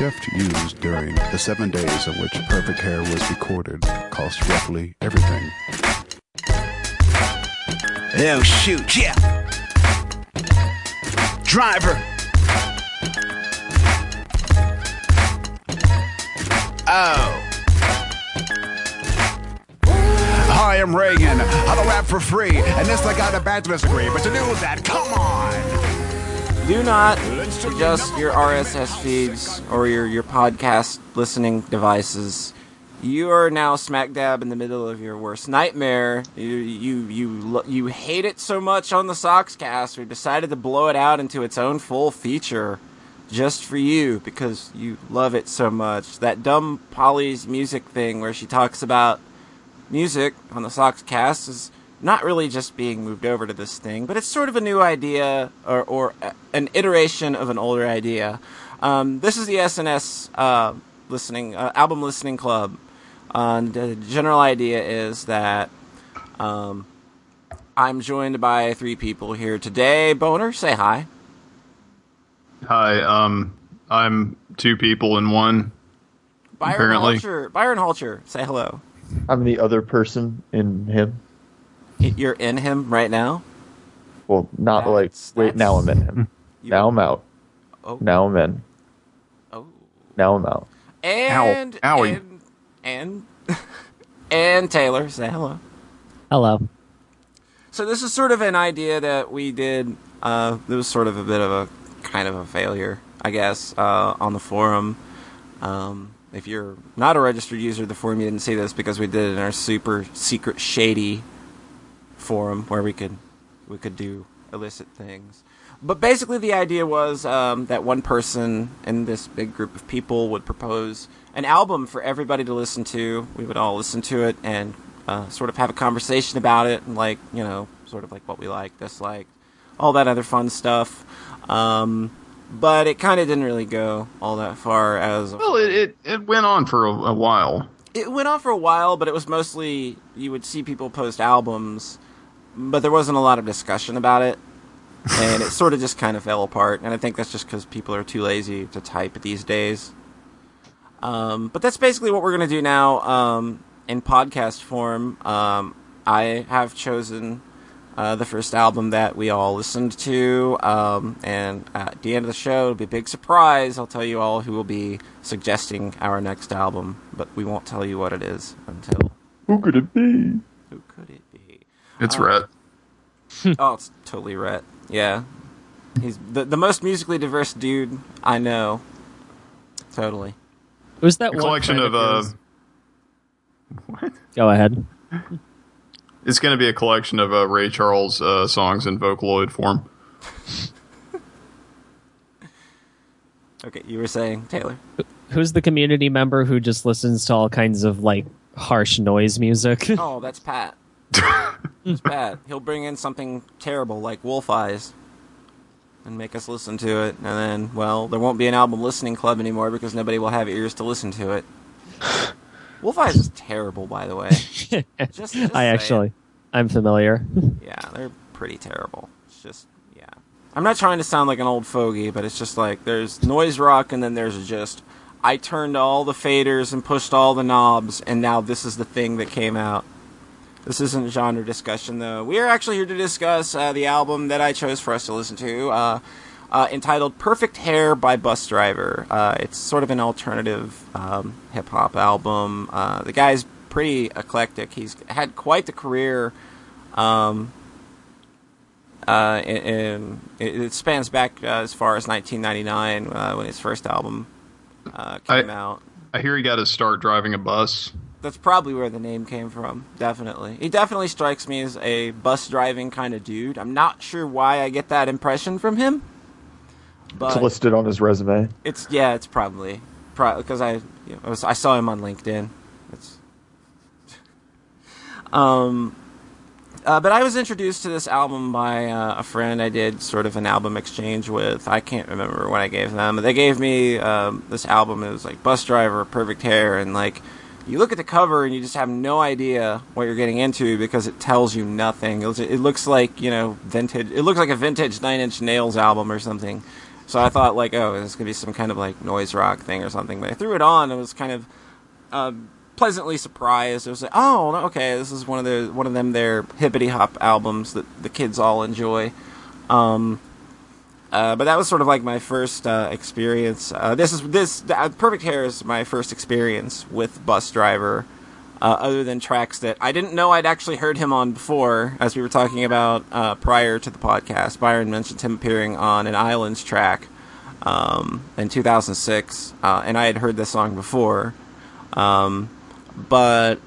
shift used during the seven days in which Perfect Hair was recorded cost roughly everything. Oh, shoot, yeah. Driver. Oh. Hi, I'm Reagan. I don't rap for free, and this I got a bachelor's degree. But to do that, come on. Do not adjust your RSS feeds or your, your podcast listening devices. You are now smack dab in the middle of your worst nightmare. You you you you hate it so much on the Soxcast, we decided to blow it out into its own full feature, just for you because you love it so much. That dumb Polly's music thing where she talks about music on the Soxcast is not really just being moved over to this thing, but it's sort of a new idea or, or an iteration of an older idea. Um, this is the SNS uh, listening uh, album listening club. Uh, and the general idea is that um, I'm joined by three people here today. Boner, say hi. Hi, um, I'm two people in one. Byron Apparently. Halcher, Byron Halcher, say hello. I'm the other person in him. You're in him right now. Well, not like That's- wait. Now I'm in him. You- Now I'm out. Oh, Now I'm in. oh. Now I'm out. And Owie. and and and Taylor, say hello. Hello. So this is sort of an idea that we did. Uh, it was sort of a bit of a kind of a failure, I guess, uh, on the forum. Um, if you're not a registered user of the forum, you didn't see this because we did it in our super secret shady forum where we could we could do illicit things. But basically, the idea was um, that one person in this big group of people would propose an album for everybody to listen to. We would all listen to it and uh, sort of have a conversation about it, and like you know, sort of like what we like, dislike, all that other fun stuff. Um, but it kind of didn't really go all that far as Well, it it, it went on for a, a while. it went on for a while, but it was mostly you would see people post albums, but there wasn't a lot of discussion about it, and it sort of just kind of fell apart. And I think that's just because people are too lazy to type these days. Um, but that's basically what we're gonna do now um, in podcast form. Um, I have chosen uh, the first album that we all listened to, um, and at the end of the show, it'll be a big surprise. I'll tell you all who will be suggesting our next album, but we won't tell you what it is until. Who could it be? Who could it be? It's Uh, Rhett. oh, it's totally Rhett. Yeah, he's the the most musically diverse dude I know. Totally. Was that A one collection friend of uh, what? Go ahead. It's going to be a collection of uh, Ray Charles uh, songs in Vocaloid form. Okay, you were saying Taylor. Who's the community member who just listens to all kinds of like harsh noise music? Oh, that's Pat. It's bad. He'll bring in something terrible like Wolf Eyes and make us listen to it, and then, well, there won't be an album listening club anymore because nobody will have ears to listen to it. Wolf Eyes is terrible, by the way. Just, just I actually, I'm familiar. Yeah, they're pretty terrible. It's just, yeah. I'm not trying to sound like an old fogey, but it's just like there's noise rock and then there's just I turned all the faders and pushed all the knobs and now this is the thing that came out. This isn't a genre discussion though. We are actually here to discuss uh, the album that I chose for us to listen to, uh, uh, entitled "Perfect Hair" by Busdriver. Uh, it's sort of an alternative um, hip hop album. Uh, the guy's pretty eclectic. He's had quite the career. Um, uh, and, and it, spans back uh, as far as 1999 uh, when his first album uh, came I- out. I hear he got to start driving a bus. That's probably where the name came from. Definitely, he definitely strikes me as a bus driving kind of dude. I'm not sure why I get that impression from him, But It's listed on his resume. it's yeah, it's probably because I you know, I, was, I saw him on LinkedIn. It's um, uh, but I was introduced to this album by uh, a friend I did sort of an album exchange with. I can't remember what I gave them. They gave me um, this album. It was like Busdriver, Perfect Hair, and like you look at the cover and you just have no idea what you're getting into because it tells you nothing. It, looks like you know vintage. It looks like a vintage Nine Inch Nails album or something. So I thought like, oh, this could be some kind of like noise rock thing or something. But I threw it on and was kind of uh, pleasantly surprised. It was like, oh, okay, this is one of the one of them their hippity hop albums that the kids all enjoy. Um, uh, but that was sort of like my first uh, experience. Uh, this is this uh, Perfect Hair is my first experience with Busdriver. Uh, other than tracks that I didn't know I'd actually heard him on before, as we were talking about uh, prior to the podcast. Byron mentioned him appearing on an Islands track um, in 2006, and I had heard this song before. Um, but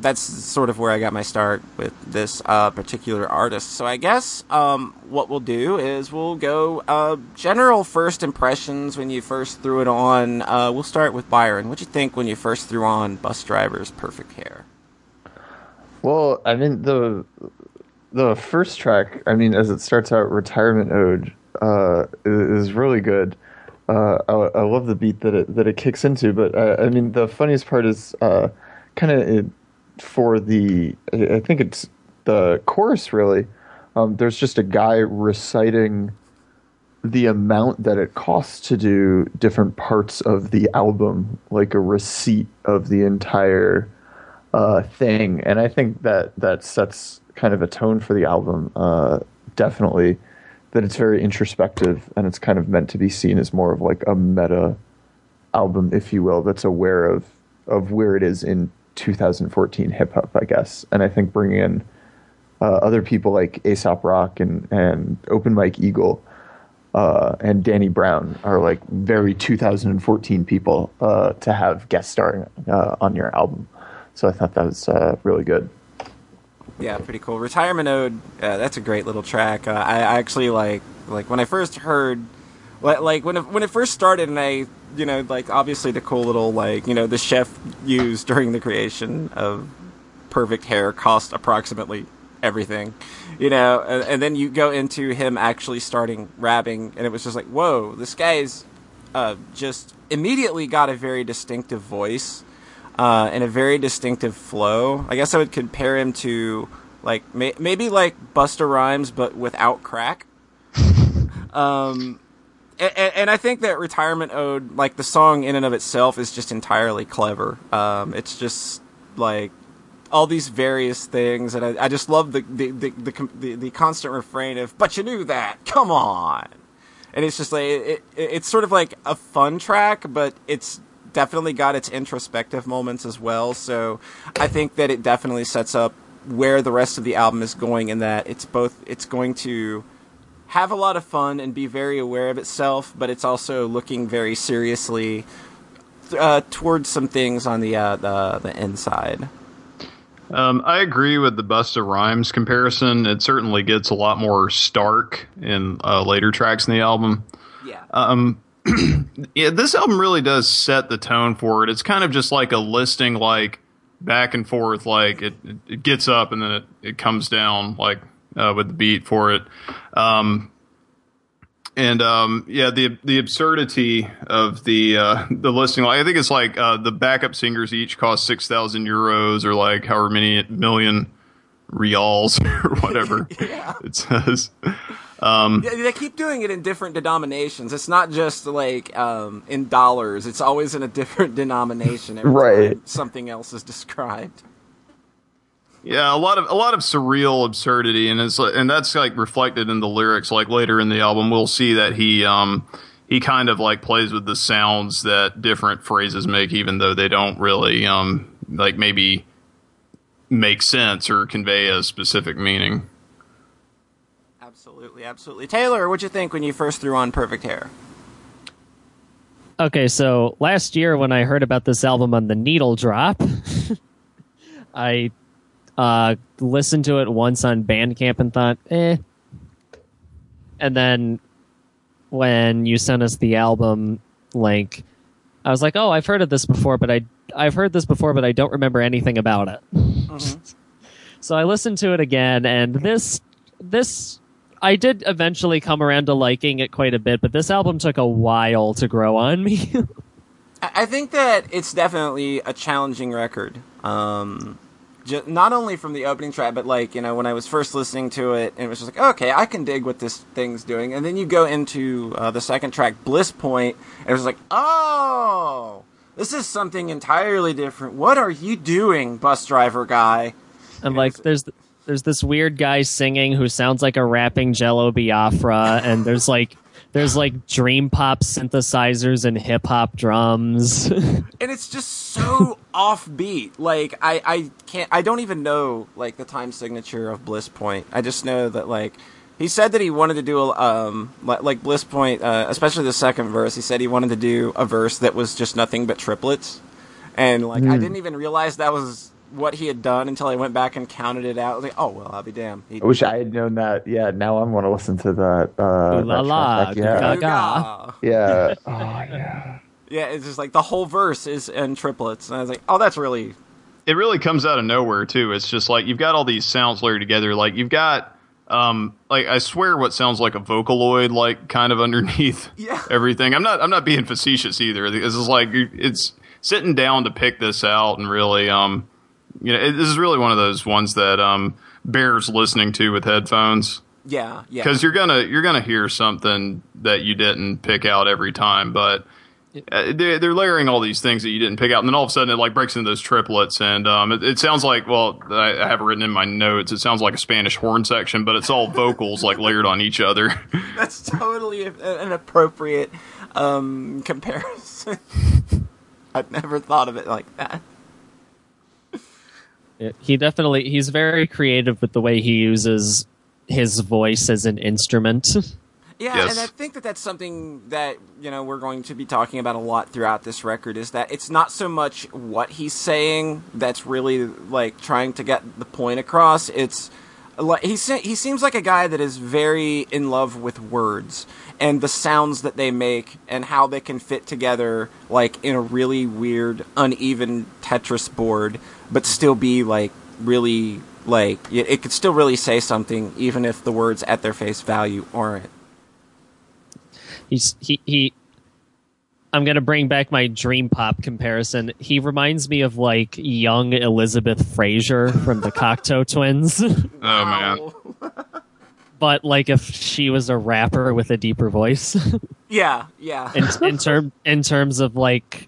that's sort of where I got my start with this uh, particular artist. So I guess um, what we'll do is we'll go uh, general first impressions when you first threw it on. Uh, we'll start with Byron. What'd you think when you first threw on Busdriver's Perfect Hair? Well, I mean the the first track. I mean, as it starts out, "Retirement Ode" uh, is really good. Uh, I, I, love the beat that it that it kicks into. But uh, I mean, the funniest part is kind of for the. I think it's the chorus. Really, um, there's just a guy reciting the amount that it costs to do different parts of the album, like a receipt of the entire uh, thing. And I think that that sets kind of a tone for the album. Uh, definitely that it's very introspective and it's kind of meant to be seen as more of like a meta album, if you will, that's aware of of where it is in 2014 hip hop, I guess. And I think bringing in uh, other people like Aesop Rock and and Open Mike Eagle uh, and Danny Brown are like very 2014 people uh, to have guest starring uh, on your album. So I thought that was uh, really good. Yeah, pretty cool. Retirement Ode. Uh, that's a great little track. I, actually like like when I first heard, like when it, when it first started, and I you know like obviously the cool little like you know the chef used during the creation of Perfect Hair cost approximately everything, you know, and, and then you go into him actually starting rapping, and it was just like, whoa, this guy's uh, just immediately got a very distinctive voice uh, and a very distinctive flow. I guess I would compare him to like may- maybe like Busta Rhymes, but without crack. um, and, and, I think that Retirement Ode, like the song in and of itself, is just entirely clever. Um, it's just like all these various things, and I, I just love the the, the the, the the constant refrain of "But you knew that, come on." And it's just like it, it, it's sort of like a fun track, but it's definitely got its introspective moments as well. So I think that it definitely sets up where the rest of the album is going in that it's both it's going to have a lot of fun and be very aware of itself, but it's also looking very seriously uh, towards some things on the uh, the, the inside. Um, I agree with the Busta Rhymes comparison. It certainly gets a lot more stark in uh, later tracks in the album. Yeah. Um, yeah, this album really does set the tone for it. It's kind of just like a listing, like back and forth, like it, it gets up and then it, it comes down, like uh, with the beat for it. Um, and um, yeah, the the absurdity of the uh, the listing, I think it's like uh, the backup singers each cost six thousand euros or like however many million reals or whatever yeah. it says. Um, yeah, they keep doing it in different denominations. It's not just like um, in dollars. It's always in a different denomination. Every right. Time something else is described. Yeah, a lot of a lot of surreal absurdity, and it's and that's like reflected in the lyrics. Like later in the album, we'll see that he um he kind of like plays with the sounds that different phrases make, even though they don't really um like maybe make sense or convey a specific meaning. Absolutely, absolutely. Taylor, what'd you think when you first threw on Perfect Hair? Okay, so last year when I heard about this album on the Needle Drop, I uh, listened to it once on Bandcamp and thought, eh. And then when you sent us the album link, I was like, oh, I've heard of this before, but I I've heard this before, but I don't remember anything about it. Mm-hmm. so I listened to it again, and this this I did eventually come around to liking it quite a bit, but this album took a while to grow on me. I think that it's definitely a challenging record. Um, Just, not only from the opening track, but like you know when I was first listening to it, it was just like, okay, I can dig what this thing's doing. And then you go into uh, the second track, Bliss Point, and it was like, oh, this is something entirely different. What are you doing, Busdriver guy? And like, there's there's this weird guy singing who sounds like a rapping Jello Biafra, and there's like there's like dream pop synthesizers and hip hop drums. and it's just so offbeat. Like I, I can't I don't even know like the time signature of Bliss Point. I just know that like he said that he wanted to do a um like, like Bliss Point, uh, especially the second verse. He said he wanted to do a verse that was just nothing but triplets, and like I didn't even realize that was what he had done until I went back and counted it out. I was like, oh well, I'll be damned. He, I wish I had known that. Yeah, now I want to listen to that. Uh, Ooh la that la, track. Yeah, gaga. yeah. Oh yeah. yeah, it's just like the whole verse is in triplets, and I was like, oh, that's really it really comes out of nowhere too. It's just like you've got all these sounds layered together. Like you've got um like I swear what sounds like a Vocaloid like kind of underneath Yeah. everything. I'm not I'm not being facetious either. This is like it's sitting down to pick this out and really um you know it, this is really one of those ones that um bears listening to with headphones yeah, yeah. because you're gonna you're gonna hear something that you didn't pick out every time, but uh, they're, they're layering all these things that you didn't pick out, and then all of a sudden it like breaks into those triplets, and um, it, it sounds like well, I, I have it written in my notes. It sounds like a Spanish horn section, but it's all vocals like layered on each other. That's totally an appropriate um, comparison. I've never thought of it like that. Yeah, he definitely he's very creative with the way he uses his voice as an instrument. Yeah, Yes. and I think that that's something that you know we're going to be talking about a lot throughout this record. Is that it's not so much what he's saying that's really like trying to get the point across. It's like he se- he seems like a guy that is very in love with words and the sounds that they make and how they can fit together like in a really weird uneven Tetris board, but still be like really like it, it could still really say something even if the words at their face value aren't. He's he he. I'm gonna bring back my dream pop comparison. He reminds me of like young Elizabeth Fraser from the Cocteau Twins, oh man, but like if she was a rapper with a deeper voice. Yeah, yeah. in in term in terms of like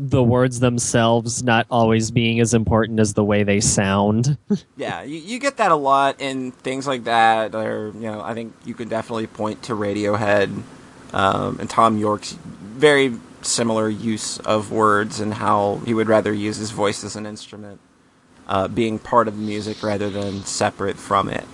the words themselves not always being as important as the way they sound. Yeah, you, you get that a lot in things like that. Or you know, I think you could definitely point to Radiohead um, and Thom Yorke's very similar use of words and how he would rather use his voice as an instrument, uh, being part of the music rather than separate from it.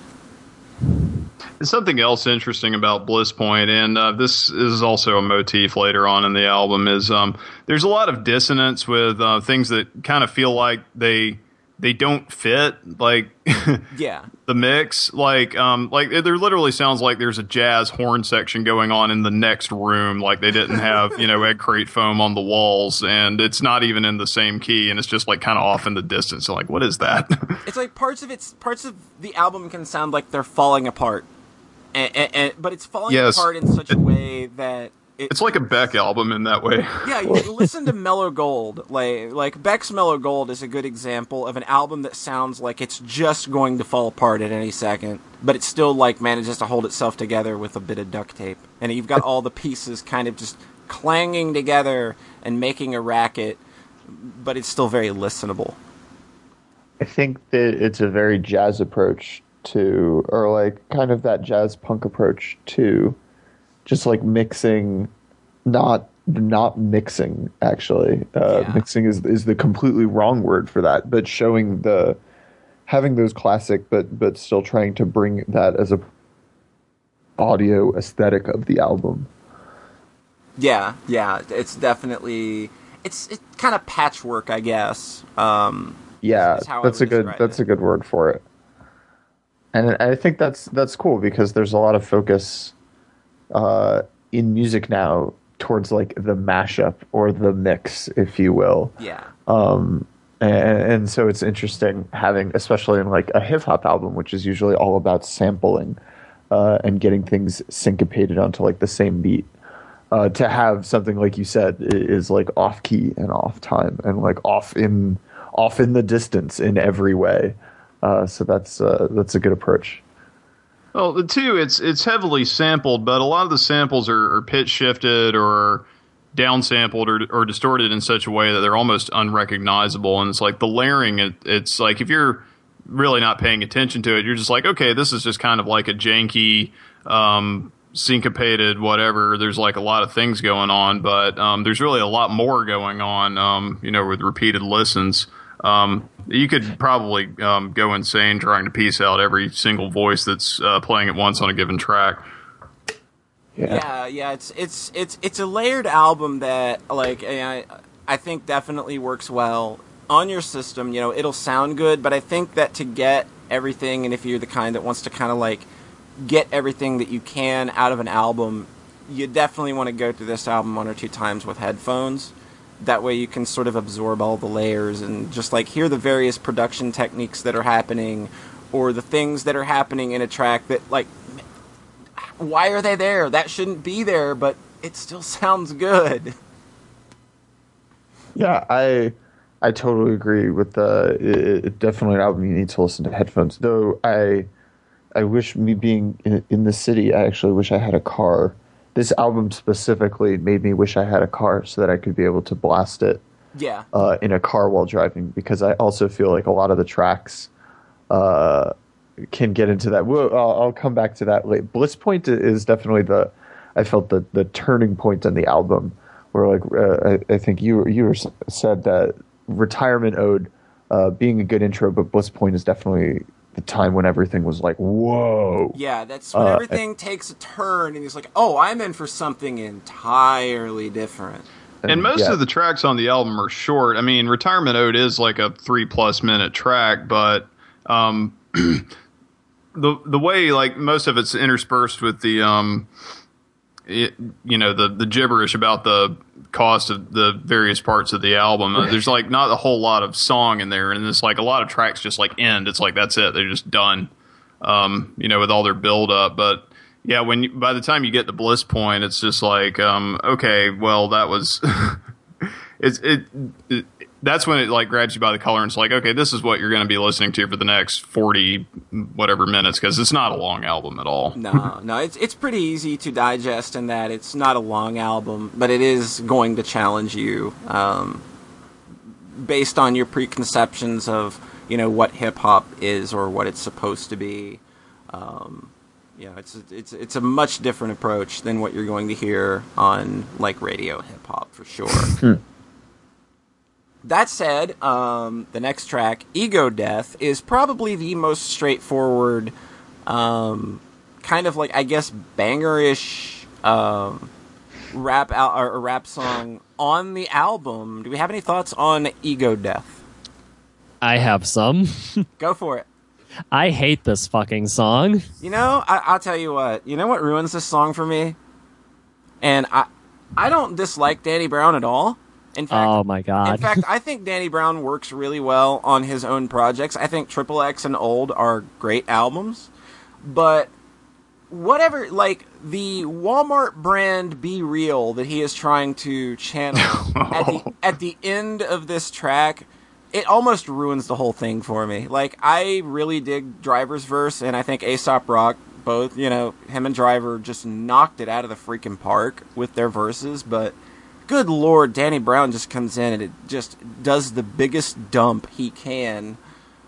Something else interesting about Bliss Point, and uh, this is also a motif later on in the album. Is um, there's a lot of dissonance with uh, things that kind of feel like they they don't fit, like Yeah, the mix. Like um, like it- there literally sounds like there's a jazz horn section going on in the next room. Like they didn't have you know egg crate foam on the walls, and it's not even in the same key, and it's just like kind of off in the distance. So like, what is that? it's like parts of it's parts of the album can sound like they're falling apart, and, and, and but it's falling Yes. apart in such a way that it, it's like a Beck album in that way. Yeah, you listen to Mellow Gold. Like like Beck's Mellow Gold is a good example of an album that sounds like it's just going to fall apart at any second, but it still like manages to hold itself together with a bit of duct tape. And you've got all the pieces kind of just clanging together and making a racket, but it's still very listenable. I think that it's a very jazz approach to, or like kind of that jazz punk approach to, just like mixing, not not mixing actually. Uh, Yeah. Mixing is is the completely wrong word for that, but showing the having those classic, but but still trying to bring that as a audio aesthetic of the album. Yeah, yeah, it's definitely it's it's kind of patchwork, I guess. Um, Yeah, is how I that's a good that's it. a good word for it. And I think that's that's cool because there's a lot of focus uh, in music now towards like the mashup or the mix, if you will. yeah. Um, and, and so it's interesting having, especially in like a hip hop album, which is usually all about sampling uh, and getting things syncopated onto like the same beat. Uh, to have something like you said is like off key and off time and like off in off in the distance in every way. Uh, so that's uh, that's a good approach. Well, the two, it's it's heavily sampled, but a lot of the samples are, are pitch shifted or downsampled or, or distorted in such a way that they're almost unrecognizable. And it's like the layering. It, it's like if you're really not paying attention to it, you're just like, okay, this is just kind of like a janky, um, syncopated whatever. There's like a lot of things going on, but um, there's really a lot more going on. Um, you know, with repeated listens. Um, you could probably um, go insane trying to piece out every single voice that's uh, playing at once on a given track. Yeah. Yeah, yeah, it's it's it's it's a layered album that like I I think definitely works well on your system. You know, it'll sound good, but I think that to get everything, and if you're the kind that wants to kind of like get everything that you can out of an album, you definitely want to go through this album one or two times with headphones. That way you can sort of absorb all the layers and just like hear the various production techniques that are happening or the things that are happening in a track that like why are they there? That shouldn't be there, but it still sounds good. Yeah, I I totally agree with the it, it definitely an album you need to listen to headphones. Though I I wish me being in, in the city, I actually wish I had a car. This album specifically made me wish I had a car so that I could be able to blast it Yeah. uh, in a car while driving because I also feel like a lot of the tracks uh, can get into that. Well, I'll, I'll come back to that later. Bliss Point is definitely the I felt the the turning point in the album where like uh, I, I think you you were, said that Retirement Ode uh, being a good intro, but Bliss Point is definitely the time when everything was like whoa. Yeah, that's when Uh, everything takes a turn and he's like, "Oh, I'm in for something entirely different." And most yeah. of the tracks on the album are short. I mean, Retirement Ode is like a three plus minute track, but um, the the way like most of it's interspersed with the um, it, you know the the gibberish about the cost of the various parts of the album. Uh, There's like not a whole lot of song in there, and it's like a lot of tracks just like end. It's like that's it. They're just done. Um, you know, with all their build up, but yeah, when you, by the time you get to Bliss Point, it's just like, um, okay, well, that was, it's it, it, that's when it like grabs you by the collar and it's like, okay, this is what you're going to be listening to for the next forty whatever minutes because it's not a long album at all. No, no, it's it's pretty easy to digest in that it's not a long album, but it is going to challenge you um, based on your preconceptions of you know what hip hop is or what it's supposed to be. Um, you know, it's it's it's a much different approach than what you're going to hear on like radio hip hop for sure. That said, um, the next track, Ego Death, is probably the most straightforward, um, kind of like, I guess, bangerish um, rap al- or, rap song on the album. Do we have any thoughts on Ego Death? I have some. Go for it. I hate this fucking song. You know, I, I'll tell you what. You know what ruins this song for me? And I, I don't dislike Danny Brown at all. In fact, Oh my god. In fact, I think Danny Brown works really well on his own projects. I think Triple X and Old are great albums, but whatever, like the Walmart brand "B-Real" that he is trying to channel at the at the end of this track, it almost ruins the whole thing for me. Like I really dig Driver's verse, and I think Aesop Rock. Both, you know, him and Driver just knocked it out of the freaking park with their verses, but good lord, Danny Brown just comes in and it just does the biggest dump he can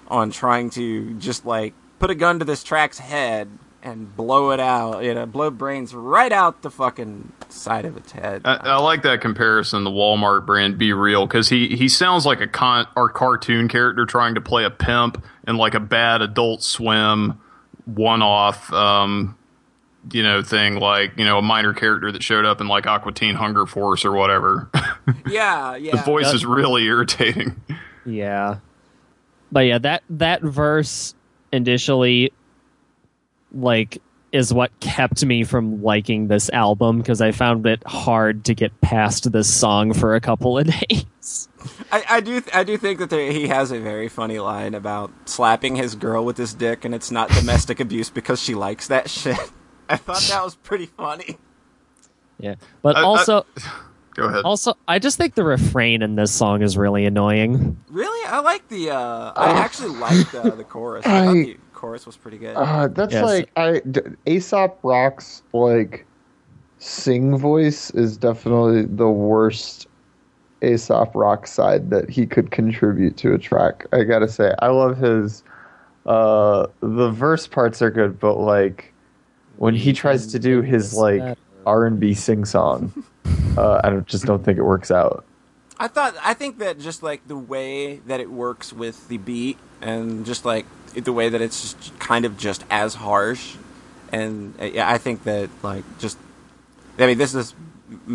on trying to just like put a gun to this track's head and blow it out, you know, blow brains right out the fucking side of its head. I, I like that comparison, the Walmart brand "B-Real," because he he sounds like a con or cartoon character trying to play a pimp in like a bad Adult Swim one-off, um, you know, thing like you know a minor character that showed up in like Aqua Teen Hunger Force or whatever. yeah, yeah. the voice is really irritating. Yeah. But yeah, that that verse initially like is what kept me from liking this album because I found it hard to get past this song for a couple of days. I, I do I do think that there, he has a very funny line about slapping his girl with his dick and it's not domestic abuse because she likes that shit. I thought that was pretty funny. Yeah. But I- I- also Go ahead. Also, I just think the refrain in this song is really annoying. Really, I like the. Uh, I actually liked uh, the chorus. I, thought the chorus was pretty good. Uh, that's Yes. like I Aesop Rock's like sing voice is definitely the worst Aesop Rock side that he could contribute to a track. I gotta say, I love his. Uh, the verse parts are good, but like when he tries to do his like R and B sing song, uh, I don't, just don't think it works out. I thought I think that just like the way that it works with the beat and just like the way that it's just kind of just as harsh and uh, yeah I think that like just I mean this is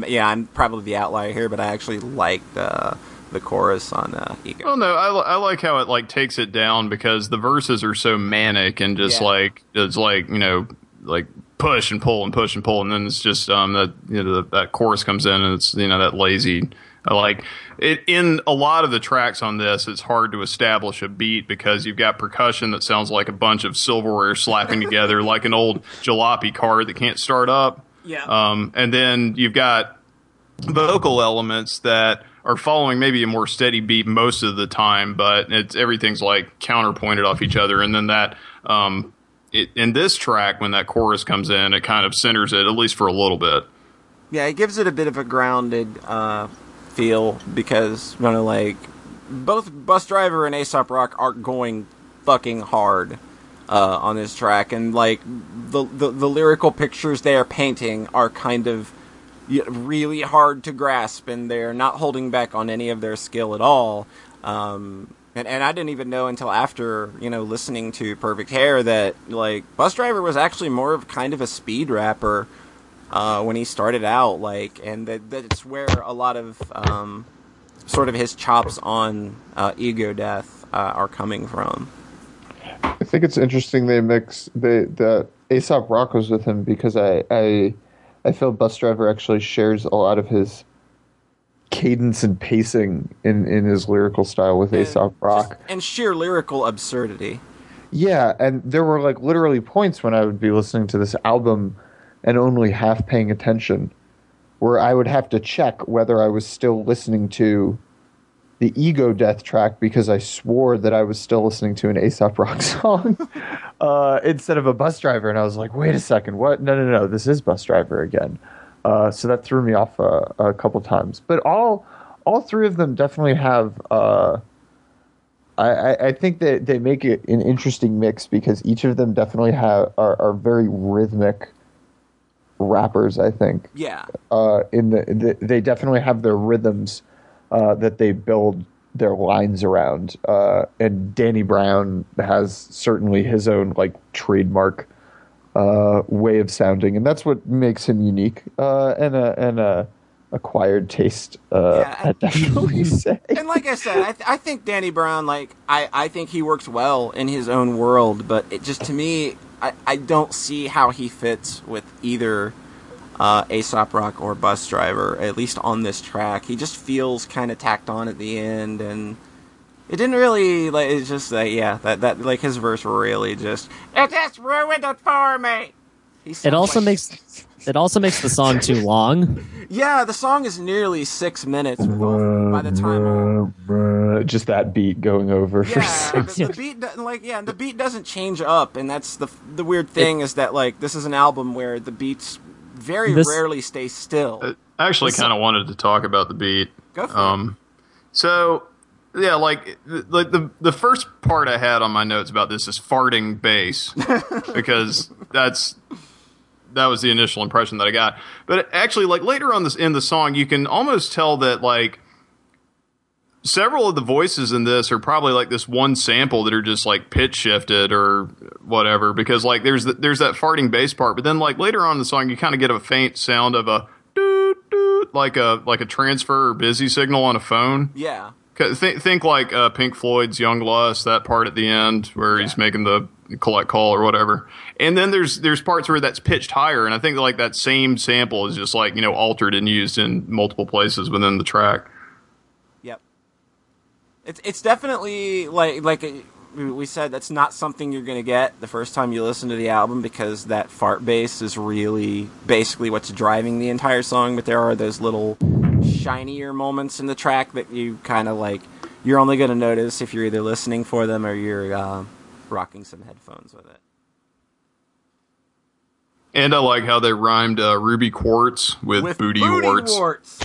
yeah I'm probably the outlier here but I actually liked uh, the chorus on uh, Ego. Well, no, I, I like how it like takes it down because the verses are so manic and just Yeah. like it's like you know like push and pull and push and pull and then it's just um that you know that chorus comes in and it's you know that lazy. Like it in a lot of the tracks on this. It's hard to establish a beat because you've got percussion that sounds like a bunch of silverware slapping together, like an old jalopy car that can't start up. Yeah. Um, and then you've got vocal elements that are following maybe a more steady beat most of the time, but it's everything's like counterpointed off each other. And then that, um, it, in this track, when that chorus comes in, it kind of centers it at least for a little bit. Yeah, it gives it a bit of a grounded uh, feel because you know, like both Busdriver and Aesop Rock are going fucking hard uh, on this track, and like the, the the lyrical pictures they are painting are kind of really hard to grasp, and they're not holding back on any of their skill at all. Um, and, and I didn't even know until after you know listening to Perfect Hair that like Busdriver was actually more of kind of a speed rapper uh, when he started out, like, and that that's where a lot of um, sort of his chops on uh, ego death uh, are coming from. I think it's interesting they mix they that Aesop Rock was with him because I I I feel Busdriver actually shares a lot of his cadence and pacing in in his lyrical style with Aesop Rock. And sheer lyrical absurdity. Yeah, and there were like literally points when I would be listening to this album and only half paying attention where I would have to check whether I was still listening to the ego death track because I swore that I was still listening to an Aesop Rock song uh, instead of a Busdriver. And I was like, wait a second, what? No, no, no, this is Busdriver again. Uh, so that threw me off a, a couple times. But all all three of them definitely have. Uh, I, I- think that they make it an interesting mix because each of them definitely have are, are very rhythmic rappers. I think Yeah, uh, in the, the they definitely have their rhythms uh, that they build their lines around. Uh, and Danny Brown has certainly his own like trademark uh, way of sounding, and that's what makes him unique uh, and a and a acquired taste. Uh, Yeah, I'd definitely say. and like I said, I, th- I think Danny Brown, like I, I think he works well in his own world, but it just to me, I, I don't see how he fits with either uh, Aesop Rock or Busdriver. At least on this track, he just feels kind of tacked on at the end, and it didn't really like. It's just that yeah, that that like his verse really just it just ruined it for me. He It also like- makes it also makes the song too long. yeah. The song is nearly six minutes with by the time. just that beat going over for yeah, six the, the beat doesn't like yeah, the beat doesn't change up, and that's the the weird thing is that like this is an album where the beats very This- rarely stay still. I actually kind of wanted to talk about the beat. Go for Um, so yeah, like like the the first part I had on my notes about this is farting bass because that's that was the initial impression that I got. But actually, like later on this in the song, you can almost tell that like several of the voices in this are probably like this one sample that are just like pitch shifted or whatever because like there's th- there's that farting bass part but then like later on in the song you kind of get a faint sound of a doot doot like a like a transfer or busy signal on a phone. Yeah, think think like uh, Pink Floyd's Young Lust that part at the end where he's making the collect call or whatever and then there's there's parts where that's pitched higher and I think like that same sample is just like you know altered and used in multiple places within the track yep. It's it's definitely like like we said that's not something you're gonna get the first time you listen to the album because that fart bass is really basically what's driving the entire song. But there are those little shinier moments in the track that you kind of like. You're only going to notice if you're either listening for them or you're uh, rocking some headphones with it. And I like how they rhymed uh, ruby quartz with, With booty, booty warts. warts.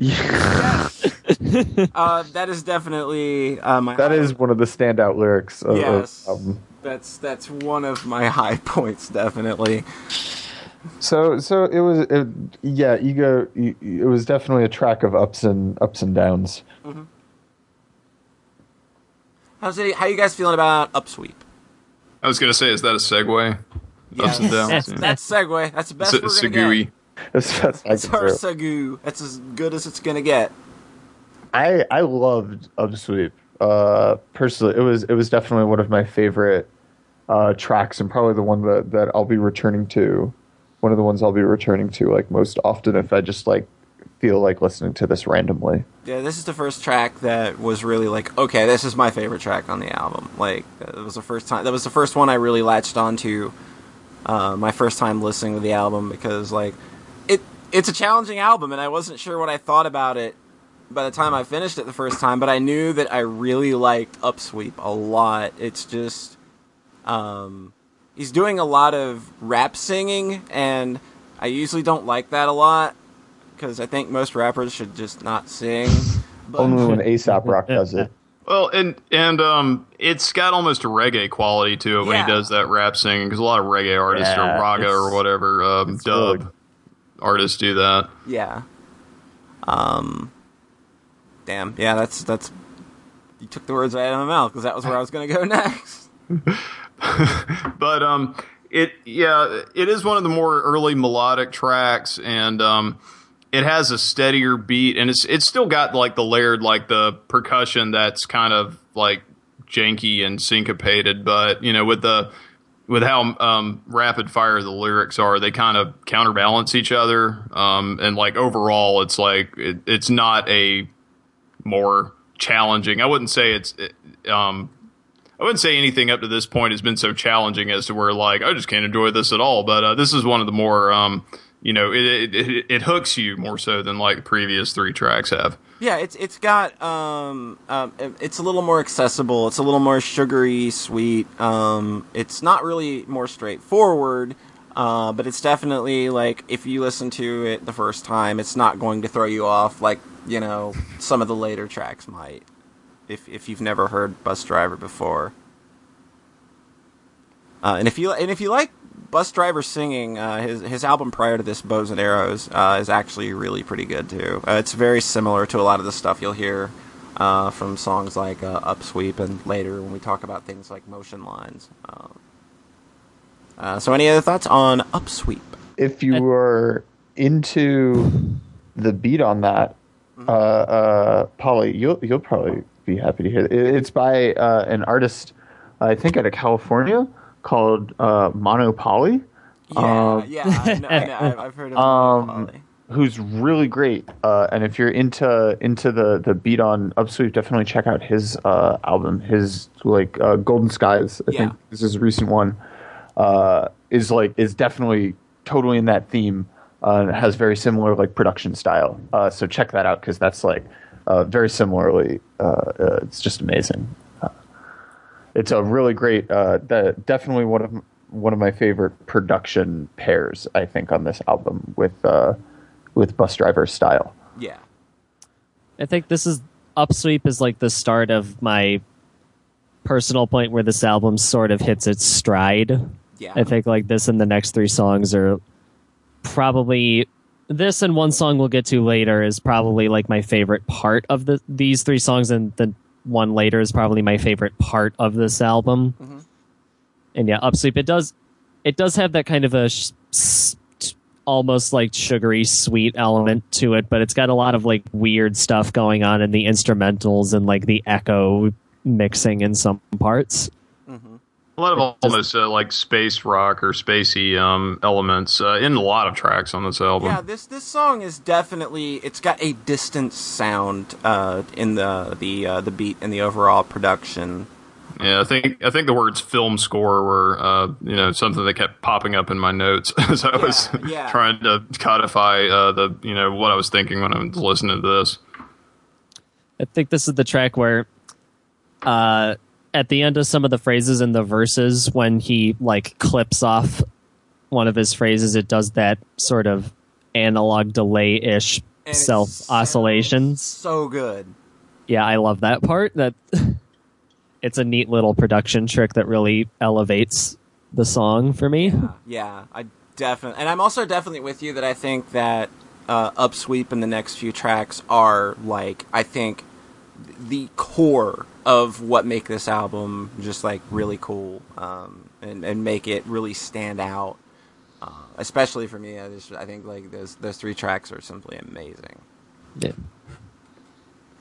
Yeah, Uh, that is definitely uh, my. that high- is one of the standout lyrics of, of Yes. the album. That's that's one of my high points, definitely. So so it was it, yeah ego it it was definitely a track of ups and ups and downs. How's it? How you guys feeling about Upsweep? I was gonna say, is that a segue? Ups and downs. That's, that's segue. That's the best S- we're gonna Segui. get. That's, that's I It's can her do. That's as good as it's gonna get. I I loved Upsweep. Uh, personally, it was it was definitely one of my favorite uh, tracks, and probably the one that that I'll be returning to. One of the ones I'll be returning to like most often if I just like feel like listening to this randomly. Yeah, this is the first track that was really like, okay, this is my favorite track on the album. Like, it was the first time. That was the first one I really latched onto. Uh, my first time listening to the album because like, it it's a challenging album, and I wasn't sure what I thought about it by the time I finished it the first time. But I knew that I really liked Upsweep a lot. It's just, um, he's doing a lot of rap singing, and I usually don't like that a lot because I think most rappers should just not sing. But, Only when Aesop Rock does it. Well, and and um, it's got almost a reggae quality to it when he does that rap singing because a lot of reggae artists Yeah, or raga or whatever um, dub really- artists do that. yeah. Um. Damn. Yeah. That's that's. You took the words right out of my mouth because that was where I was going to go next. but um it yeah it is one of the more early melodic tracks and um it has a steadier beat and it's it's still got like the layered like the percussion that's kind of like janky and syncopated but you know with the with how um, rapid fire the lyrics are, they kind of counterbalance each other. Um, and like overall, it's like it, it's not a more challenging. I wouldn't say it's it, um, I wouldn't say anything up to this point has been so challenging as to where like I just can't enjoy this at all. But uh, this is one of the more um, you know it, it it it hooks you more so than like the previous three tracks have. Yeah, it's it's got um, um it's a little more accessible. It's a little more sugary, sweet. Um, it's not really more straightforward, uh, but it's definitely like if you listen to it the first time, it's not going to throw you off like you know some of the later tracks might. If if you've never heard Busdriver before, uh, and if you and if you like Busdriver singing, uh, his his album prior to this, Bows and Arrows, uh, is actually really pretty good too. Uh, it's very similar to a lot of the stuff you'll hear uh, from songs like uh, Upsweep and later when we talk about things like Motion Lines. Um, uh, so, any other thoughts on Upsweep? if you were into the beat on that, uh, uh, Polly, you'll you'll probably be happy to hear it. It's by uh, an artist, I think, out of California called uh, Mono/Poly, Yeah, Um, yeah, I know, I I've heard of um, who's really great. Uh, and if you're into into the the beat on Upsweep, definitely check out his uh, album. His like uh, Golden Skies, I Yeah. think this is a recent one. Uh, is like is definitely totally in that theme. Uh, has very similar like production style. Uh, so check that out because that's like uh, very similarly. Uh, uh, it's just amazing. Uh, it's a really great. Uh, de- definitely one of one of my favorite production pairs. I think on this album with uh, with Busdriver style. Yeah, I think this is Upsweep is like the start of my personal point where this album sort of hits its stride. yeah. I think like this and the next three songs are probably this and one song we'll get to later is probably like my favorite part of the these three songs and the one later is probably my favorite part of this album. Mhm. And yeah, Upsweep it does it does have that kind of a sh- s- t- almost like sugary sweet element to it, but it's got a lot of like weird stuff going on in the instrumentals and like the echo mixing in some parts. A lot of just- almost uh, like space rock or spacey um, elements uh, in a lot of tracks on this album. Yeah, this this song is definitely it's got a distant sound uh, in the the uh, the beat and the overall production. Yeah, I think I think the words "film score" were uh, you know something that kept popping up in my notes as I was Yeah, yeah. trying to codify uh, the you know what I was thinking when I was listening to this. I think this is the track where, uh, at the end of some of the phrases in the verses, when he like clips off one of his phrases, it does that sort of analog delay ish And self oscillations. So good. Yeah, I love that part. That it's a neat little production trick that really elevates the song for me. Yeah, I definitely, and I'm also definitely with you that I think that uh, Upsweep and the next few tracks are like I think the core of what make this album just like really cool um, and and make it really stand out. Uh, especially for me, I just I think like those those three tracks are simply amazing. Yeah.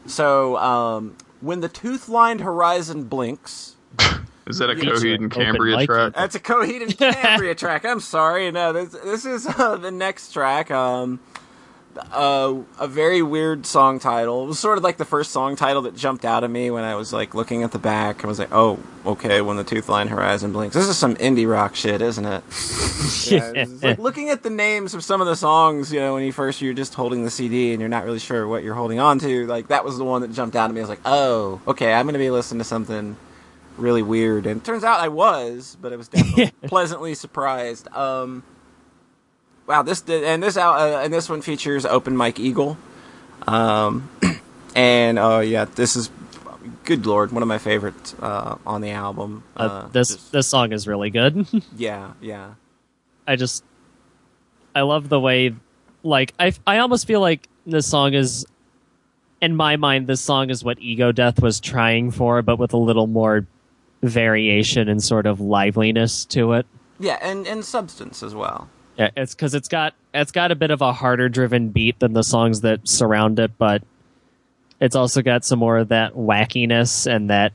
So um, when the tooth-lined horizon blinks, Is that a Coheed and Cambria mic. track? That's a Coheed and Cambria track. I'm sorry. No, this this is uh, the next track. Um, uh, a very weird song title. It was sort of like the first song title that jumped out at me when I was like looking at the back. I was like, oh, okay. When the tooth line horizon blinks. This is some indie rock shit, isn't it? yeah, it's like looking at the names of some of the songs. You know, when you first you're just holding the CD and you're not really sure what you're holding on to. Like that was the one that jumped out at me. I was like, oh, okay. I'm gonna be listening to something really weird. And it turns out I was, but I was definitely pleasantly surprised. Um, wow, this did, and this out uh, and this one features Open Mike Eagle. Um, and uh, yeah, this is good lord, one of my favorites uh, on the album. Uh, Uh, this just- this song is really good. yeah, yeah, I just I love the way like I I almost feel like this song is in my mind this song is what Ego Death was trying for but with a little more variation and sort of liveliness to it. yeah, and and substance as well. Yeah, it's cuz it's got it's got a bit of a harder driven beat than the songs that surround it but it's also got some more of that wackiness and that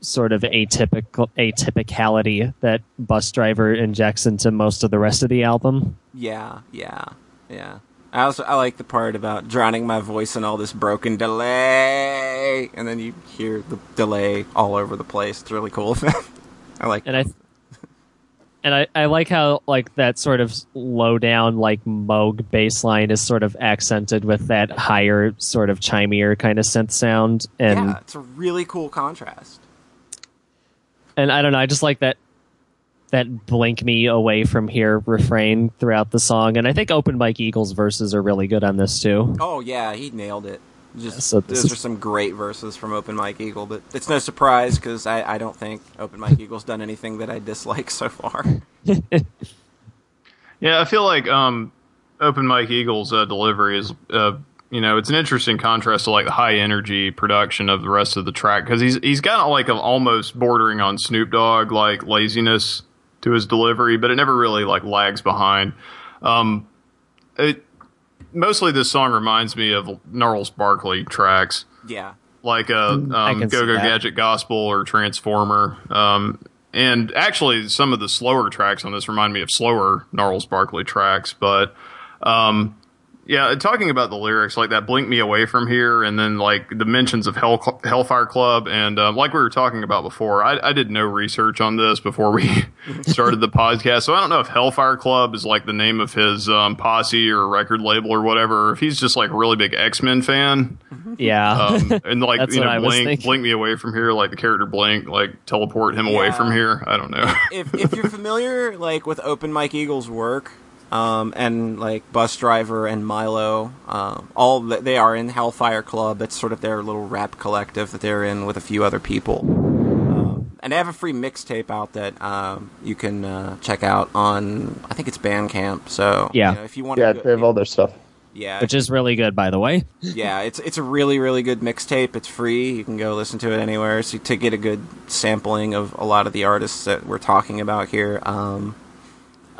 sort of atypical atypicality that Busdriver injects into most of the rest of the album. Yeah, yeah, yeah. I also I like the part about drowning my voice in all this broken delay, and then you hear the delay all over the place. It's really cool. I like. and I and I, I like how like that sort of low down like Moog bass line is sort of accented with that higher sort of chimier kind of synth sound and yeah, it's a really cool contrast. and I don't know I just like that that blink me away from here refrain throughout the song and I think Open Mike Eagles verses are really good on this too. Oh yeah, he nailed it. Just so this those is- are some great verses from Open Mike Eagle, but it's no surprise because I, I don't think Open Mike Eagle's done anything that I dislike so far. Yeah, I feel like um, Open Mike Eagle's uh, delivery is, uh, you know, it's an interesting contrast to like the high energy production of the rest of the track because he's he's got like a almost bordering on Snoop Dogg like laziness to his delivery, but it never really like lags behind. Um, it mostly this song reminds me of Gnarls Barkley tracks yeah, like a Mm, um, Go Go. Gadget Gospel or Transformer. Um, and actually, some of the slower tracks on this remind me of slower Gnarls Barkley tracks. But um, yeah, talking about the lyrics, like that "Blink Me Away from Here," and then like the mentions of Hell Hellfire Club, and um, like we were talking about before, I, I did no research on this before we started the podcast, so I don't know if Hellfire Club is like the name of his um, posse or record label or whatever. Or if he's just like a really big X Men fan Yeah. um, and like you know blink blink me away from here like the character blink like teleport him away from here i don't know if if you're familiar like with Open Mike Eagle's work, um, and like Busdriver and Milo, um, all th- they are in Hellfire Club. It's sort of their little rap collective that they're in with a few other people. Um, and they have a free mixtape out that um, you can uh, check out on I think it's Bandcamp. So Yeah. you know, if you want Yeah, to, they have all their stuff. yeah, Which is really good by the way. yeah, it's it's a really really good mixtape. It's free. You can go listen to it anywhere. So to get a good sampling of a lot of the artists that we're talking about here. Um,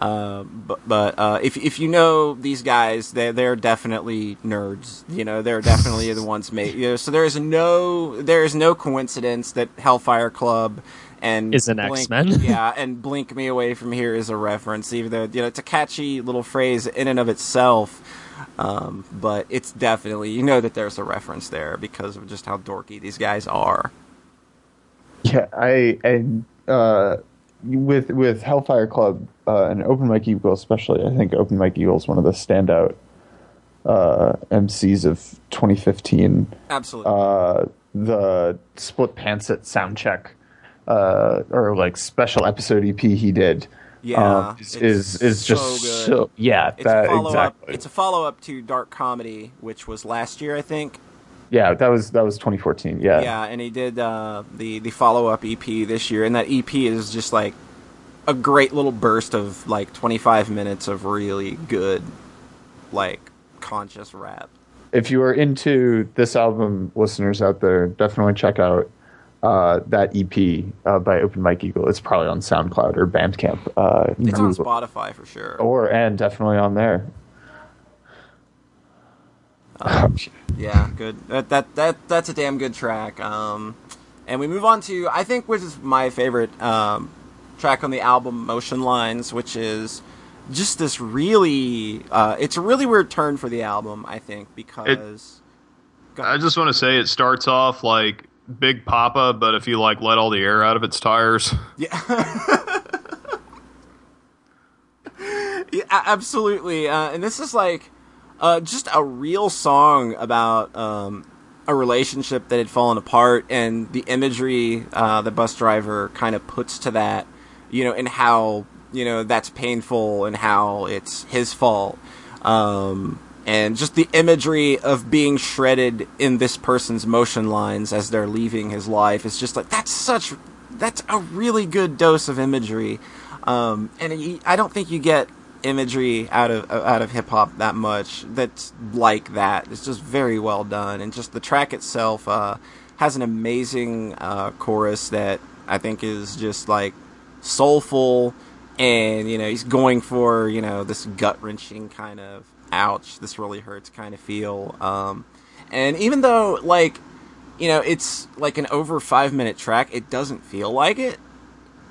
uh, but but uh, if if you know these guys, they they're definitely nerds. You know, they're definitely the ones made. You know, so there is no there is no coincidence that Hellfire Club. And Is an X-Men. yeah, and "Blink Me Away from Here is a reference. Even though you know it's a catchy little phrase in and of itself, um, but it's definitely you know that there's a reference there because of just how dorky these guys are. Yeah, I and uh, with with Hellfire Club uh, and Open Mike Eagle especially, I think Open Mike Eagle is one of the standout uh, MCs of 2015. Absolutely. Uh, the Split Pantsit sound check uh, or like special episode EP he did. Yeah, um, is, is is just so good. so yeah it's that a follow exactly up. It's a follow up to Dark Comedy, which was last year, I think. yeah that was that was 2014 yeah Yeah, and he did uh, the the follow up EP this year, and that EP is just like a great little burst of like 25 minutes of really good, like conscious rap. if you are into this album, listeners out there, definitely check out uh, that EP uh, by Open Mike Eagle. It's probably on SoundCloud or Bandcamp. Uh, It's on Spotify for sure. Or and definitely on there. Yeah, good. That that that that's a damn good track. Um, and we move on to I think which is my favorite um, track on the album, Motion Lines, which is just this really. Uh, it's a really weird turn for the album, I think, because. Go I just want to say it starts off like Big Papa, but if you like let all the air out of its tires. Yeah. yeah, absolutely. Uh, and this is like uh, just a real song about um, a relationship that had fallen apart, and the imagery uh, the Busdriver kind of puts to that, you know, and how you know that's painful and how it's his fault. Um, and just the imagery of being shredded in this person's motion lines as they're leaving his life is just like that's such that's a really good dose of imagery. Um, and I don't think you get imagery out of out of hip hop that much that's like that. It's just very well done. And just the track itself uh, has an amazing uh, chorus that I think is just like soulful and you know he's going for you know this gut wrenching kind of ouch this really hurts kind of feel um, and even though like you know it's like an over five minute track it doesn't feel like it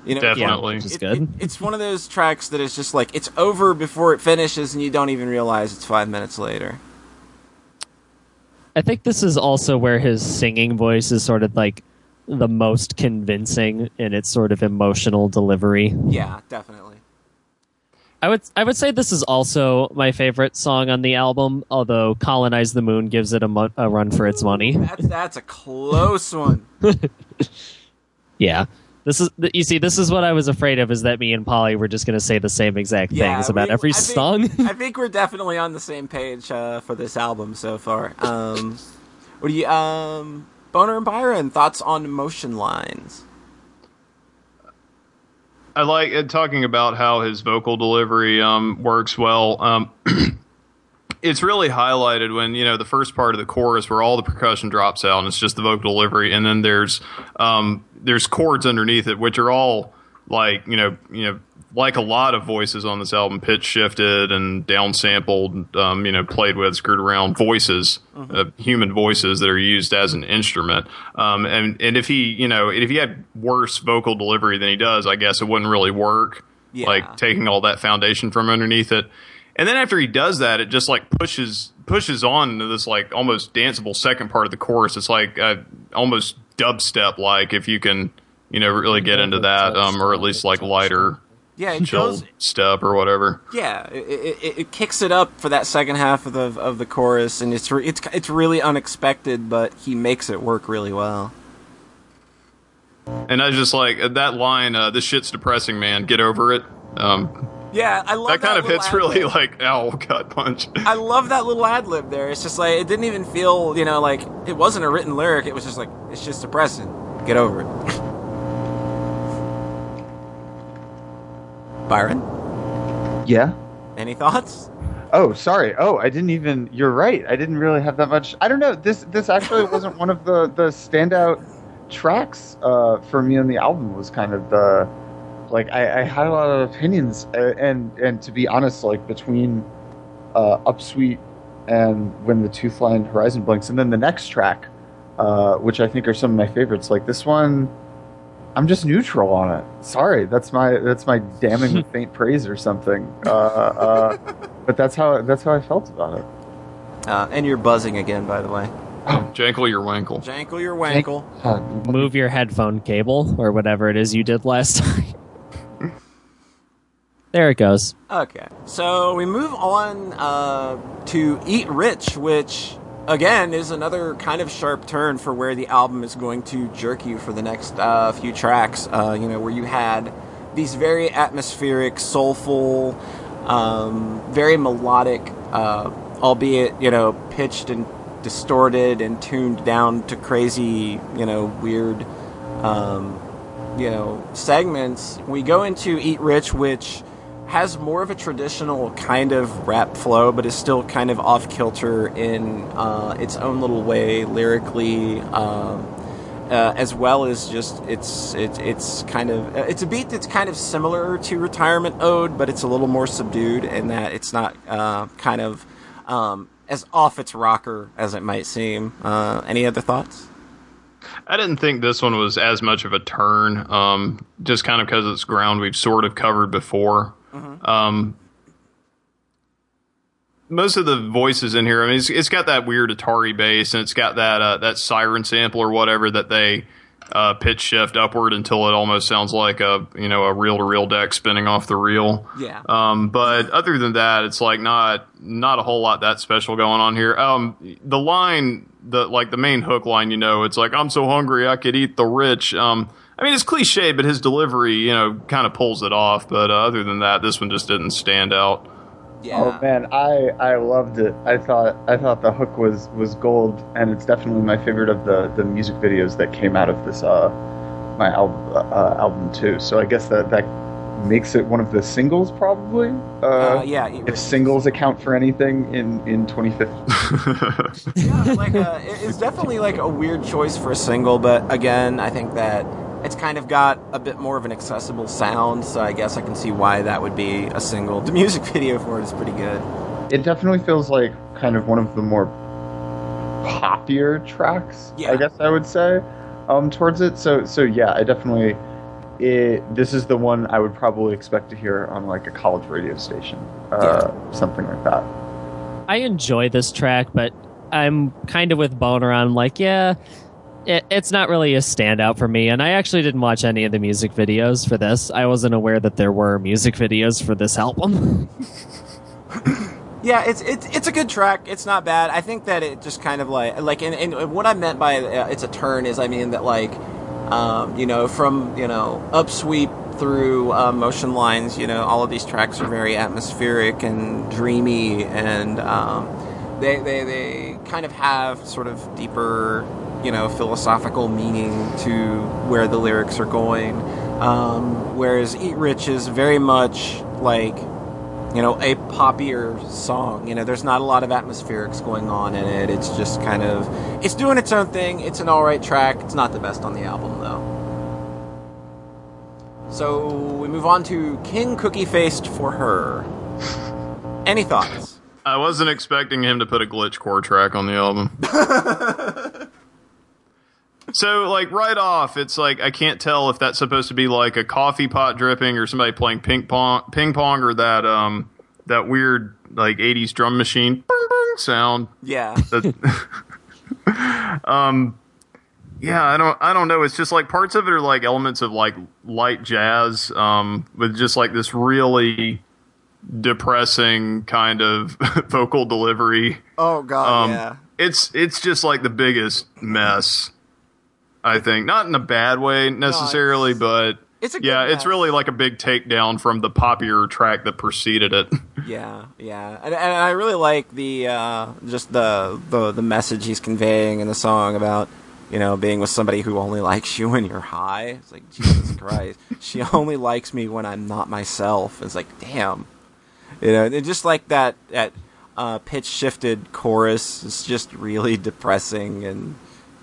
you know Definitely. which is it- good. it- it's one of those tracks that is just like it's over before it finishes and you don't even realize it's five minutes later I think this is also where his singing voice is sort of like the most convincing in its sort of emotional delivery. yeah definitely I would I would say this is also my favorite song on the album, although "Colonize the Moon" gives it a, mo- a run for its money. that's that's a close one Yeah, this is you see this is what I was afraid of is that me and Polly were just going to say the same exact yeah, things about we- every I think- song. I think we're definitely on the same page uh, for this album so far. Um, what do you, um, Boner and Byron thoughts on motion lines? I like uh, talking about how his vocal delivery um, works well. Um, it's really highlighted when you know the first part of the chorus where all the percussion drops out and it's just the vocal delivery, and then there's um, there's chords underneath it which are all like you know you know like a lot of voices on this album, pitch shifted and downsampled, um, you know, played with, screwed around voices, uh, human voices that are used as an instrument. Um, and and if he, you know, if he had worse vocal delivery than he does, I guess it wouldn't really work. Yeah. Like taking all that foundation from underneath it. And then after he does that, it just like pushes pushes on to this like almost danceable second part of the chorus. It's like uh, almost dubstep like if you can, you know, really get into that, um, or at least like lighter Yeah, it chill goes. step or whatever. Yeah, it, it, it, kicks it up for that second half of the of the chorus, and it's re- it's it's really unexpected, but he makes it work really well. And I was just like uh, that line, uh, "This shit's depressing, man. Get over it." Um, Yeah, I love that kind of hits really ad-lib. like ow gut punch. I love that little ad lib there. It's just like it didn't even feel, you know, like it wasn't a written lyric. It was just like it's just depressing. Get over it. Byron, Yeah. any thoughts? Oh, sorry. Oh, I didn't even. You're right. I didn't really have that much. I don't know. This this actually wasn't one of the the standout tracks uh, for me on the album. Was kind of the like I, I had a lot of opinions, uh, and and to be honest, like between uh, Upsweep and when the Tooth Line Horizon blinks, and then the next track, uh, which I think are some of my favorites. Like this one, I'm just neutral on it. Sorry, that's my that's my damning with faint praise or something. Uh, uh, but that's how that's how I felt about it. Uh, and you're buzzing again, by the way. Jankle your wankle. Jankle your wankle. Uh, Move your headphone cable or whatever it is you did last time. there it goes. Okay, so we move on uh, to Eat Rich, which again is another kind of sharp turn for where the album is going to jerk you for the next uh, few tracks. Uh, you know, where you had these very atmospheric, soulful, um, very melodic, uh, albeit you know pitched and distorted and tuned down to crazy, you know, weird, um, you know, segments. We go into Eat Rich, which has more of a traditional kind of rap flow, but is still kind of off kilter in uh, its own little way lyrically, um, uh, as well as just it's it's it's kind of it's a beat that's kind of similar to Retirement Ode, but it's a little more subdued in that it's not uh, kind of um, as off its rocker as it might seem. Uh, any other thoughts? I didn't think this one was as much of a turn, um, just kind of because it's ground we've sort of covered before. Um, most of the voices in here, I mean, it's, it's got that weird Atari bass and it's got that uh, that siren sample or whatever that they uh, pitch shift upward until it almost sounds like a you know a reel to reel deck spinning off the reel. Yeah. Um, but other than that, it's like not not a whole lot that special going on here. Um, the line, the like the main hook line, you know, it's like I'm so hungry I could eat the rich. Um, I mean, it's cliche, but his delivery, you know, kind of pulls it off. But uh, other than that, this one just didn't stand out. Yeah. Oh man, I I loved it. I thought I thought the hook was was gold, and it's definitely my favorite of the the music videos that came out of this uh my album uh, album too. So I guess that that makes it one of the singles probably. Uh, Uh, yeah, Eat If Rich. singles account for anything in in 2015. yeah, like uh, it's definitely like a weird choice for a single, but again, I think that it's kind of got a bit more of an accessible sound, so I guess I can see why that would be a single. The music video for it is pretty good. it definitely feels like kind of one of the more poppier tracks. Yeah. I guess I would say um, towards it. So so yeah, I definitely. It, this is the one I would probably expect to hear on like a college radio station, uh, something like that. I enjoy this track, but I'm kind of with Boner on like, yeah, it, it's not really a standout for me. And I actually didn't watch any of the music videos for this. I wasn't aware that there were music videos for this album. Yeah, it's it's it's a good track. It's not bad. I think that it just kind of like like and, and what I meant by uh, it's a turn is I mean that like um, you know from you know upsweep through uh, motion lines. You know all of these tracks are very atmospheric and dreamy, and um, they they they kind of have sort of deeper you know philosophical meaning to where the lyrics are going. Um, whereas Eat Rich is very much like you know, a poppier song. You know, there's not a lot of atmospherics going on in it. It's just kind of, it's doing its own thing. It's an alright track. It's not the best on the album, though. So we move on to King Cookie Faced for Her. Any thoughts? I wasn't expecting him to put a glitch core track on the album. so, like, right off, it's like I can't tell if that's supposed to be like a coffee pot dripping or somebody playing ping pong, ping pong, or that um that weird like '80s drum machine bing, bing sound. Yeah. That- um, yeah, I don't, I don't know. It's just like parts of it are like elements of like light jazz, um, with just like this really depressing kind of vocal delivery. Oh, God, Um, yeah. It's it's just like the biggest mess. I think not in a bad way necessarily, it's- but it's a yeah, it's really like a big takedown from the poppier track that preceded it. Yeah, yeah, and, and I really like the uh, just the, the the message he's conveying in the song about you know being with somebody who only likes you when you're high. It's like Jesus Christ, she only likes me when I'm not myself. It's like damn, you know, and just like that that uh, pitch shifted chorus is just really depressing and.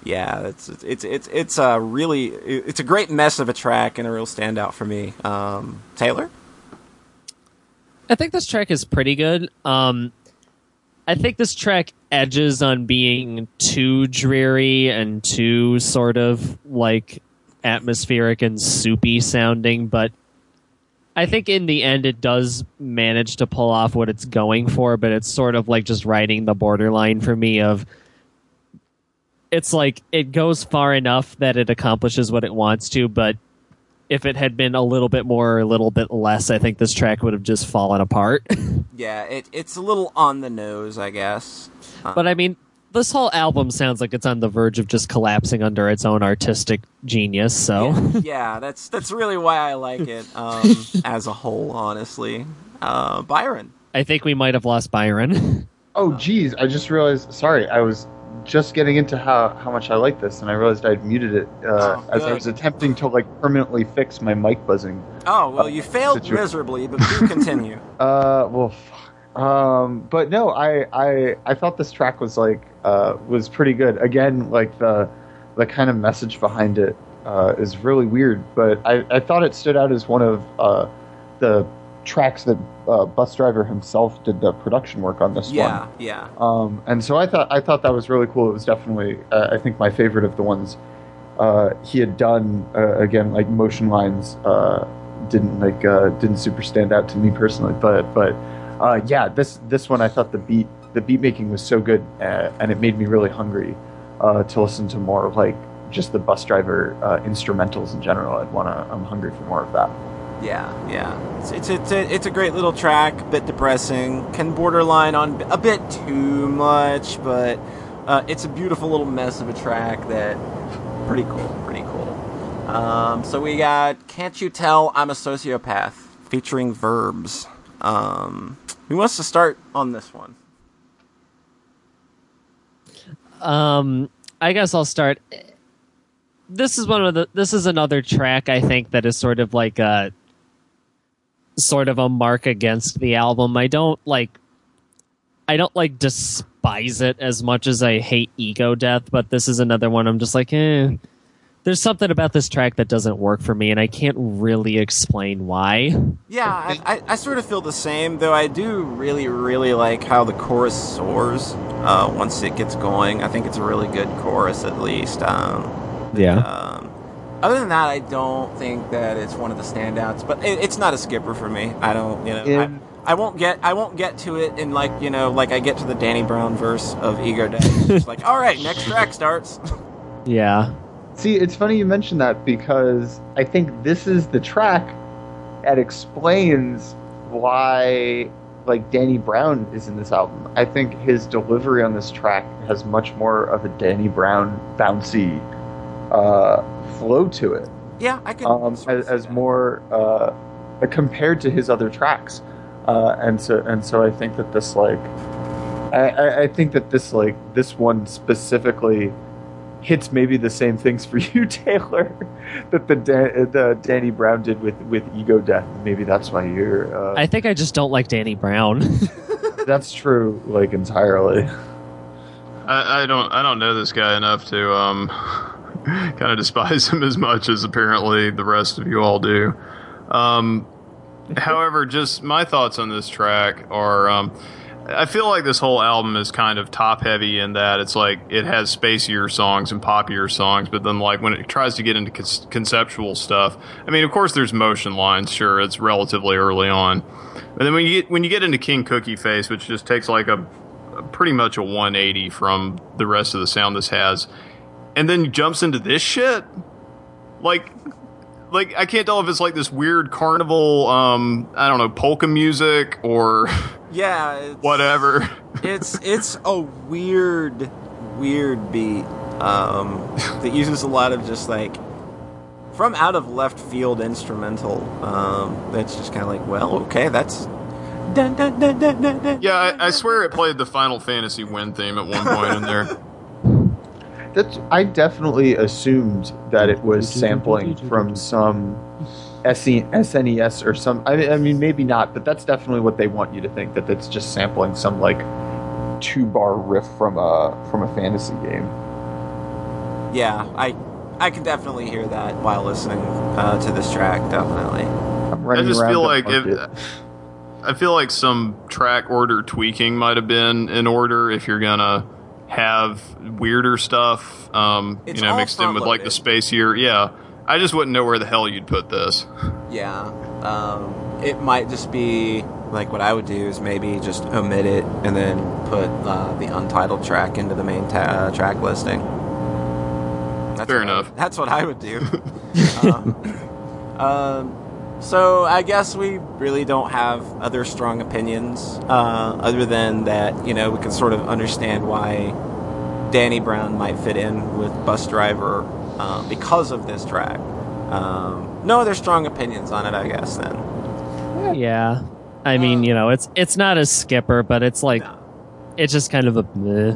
Yeah, it's it's it's it's a really it's a great mess of a track and a real standout for me. Um, Taylor, I think this track is pretty good. Um, I think this track edges on being too dreary and too sort of like atmospheric and soupy sounding, but I think in the end it does manage to pull off what it's going for, but it's sort of like just riding the borderline for me of it's like it goes far enough that it accomplishes what it wants to, but if it had been a little bit more or a little bit less, I think this track would have just fallen apart. Yeah, it, it's a little on the nose, I guess. but I mean, this whole album sounds like it's on the verge of just collapsing under its own artistic genius. So yeah, that's that's really why I like it um, as a whole. Honestly, uh, Byron. I think we might have lost Byron. Oh, geez, I just realized. Sorry, I was just getting into how, how much I like this, and I realized I'd muted it uh, Oh, as I was attempting to like permanently fix my mic buzzing. Oh well, you failed Situ- miserably, but do continue. Uh, well, fuck. um, but no, I, I I thought this track was like uh was pretty good. Again, like the the kind of message behind it uh, is really weird, but I, I thought it stood out as one of uh, the tracks that uh, Busdriver himself did the production work on this one. yeah, yeah. Um, and so I thought I thought that was really cool. It was definitely uh, I think my favorite of the ones uh, he had done. Uh, again, like motion lines uh, didn't like uh, didn't super stand out to me personally, but but uh, yeah, this this one I thought the beat the beat making was so good, uh, and it made me really hungry uh, to listen to more like just the Busdriver uh, instrumentals in general. I'd wanna I'm hungry for more of that. Yeah, yeah. It's it's it's a, it's a great little track, a bit depressing, can borderline on a bit too much, but uh, it's a beautiful little mess of a track that pretty cool, pretty cool. Um, so we got "Can't You Tell I'm a Sociopath" featuring Verbs. Um, who wants to start on this one? Um, I guess I'll start. This is one of the. This is another track I think that is sort of like a, sort of a mark against the album. I don't like. I don't like despise it as much as I hate Ego Death, but this is another one. I'm just like, eh. There's something about this track that doesn't work for me, and I can't really explain why. Yeah, I, I, I sort of feel the same, though I do really, really like how the chorus soars uh, once it gets going. I think it's a really good chorus, at least. Um, Yeah. um, other than that, I don't think that it's one of the standouts, but it, it's not a skipper for me. I don't, you know, In- I, I won't get, I won't get to it in like, you know, like I get to the Danny Brown verse of Ego Death. It's just like, all right, next track starts. Yeah. See, it's funny you mention that because I think this is the track that explains why like Danny Brown is in this album. I think his delivery on this track has much more of a Danny Brown bouncy uh, flow to it, yeah, I can. um, sort of as, as more uh, compared to his other tracks. Uh, and so and so I think that this like I, I, I think that this like this one specifically hits maybe the same things for you, Taylor, that the Dan, the Danny Brown did with with Ego Death. Maybe that's why you're. Uh, I think I just don't like Danny Brown. that's true, like entirely. I, I don't I don't know this guy enough to um kind of despise him as much as apparently the rest of you all do. Um, however, just my thoughts on this track are um, I feel like this whole album is kind of top heavy in that it's like it has spacier songs and poppier songs, but then like when it tries to get into con- conceptual stuff, I mean, of course, there's motion lines. Sure, it's relatively early on, but then when you get when you get into King Cookie Face, which just takes like a pretty much a 180 from the rest of the sound this has, and then jumps into this shit. Like, like I can't tell if it's like this weird carnival, um, I don't know, polka music or yeah, it's, whatever. it's it's a weird weird beat um, that uses a lot of just like from out of left field instrumental um, that's just kind of like well okay that's dun, dun, dun, dun, dun, dun, Yeah, I, I swear it played the Final Fantasy Win theme at one point in there. That's I definitely assumed that it was sampling from some SNES or some. I, I mean, maybe not, but that's definitely what they want you to think that it's just sampling some like two bar riff from a from a fantasy game. yeah I I can definitely hear that while listening uh, to this track definitely I'm I just around feel like if. I feel like some track order tweaking might have been in order if you're gonna have weirder stuff, um, you know, mixed in with like the spacier. Yeah, I just wouldn't know where the hell you'd put this. yeah um, it might just be like what I would do is maybe just omit it and then put uh, the untitled track into the main ta- uh, track listing That's Fair what I enough. that's what I would do. um, um, so I guess we really don't have other strong opinions, uh, other than that you know we can sort of understand why Danny Brown might fit in with Busdriver uh, because of this track. Um, no other strong opinions on it, I guess. Then Yeah. I mean, you know, it's it's not a skipper, but it's like No. it's just kind of a meh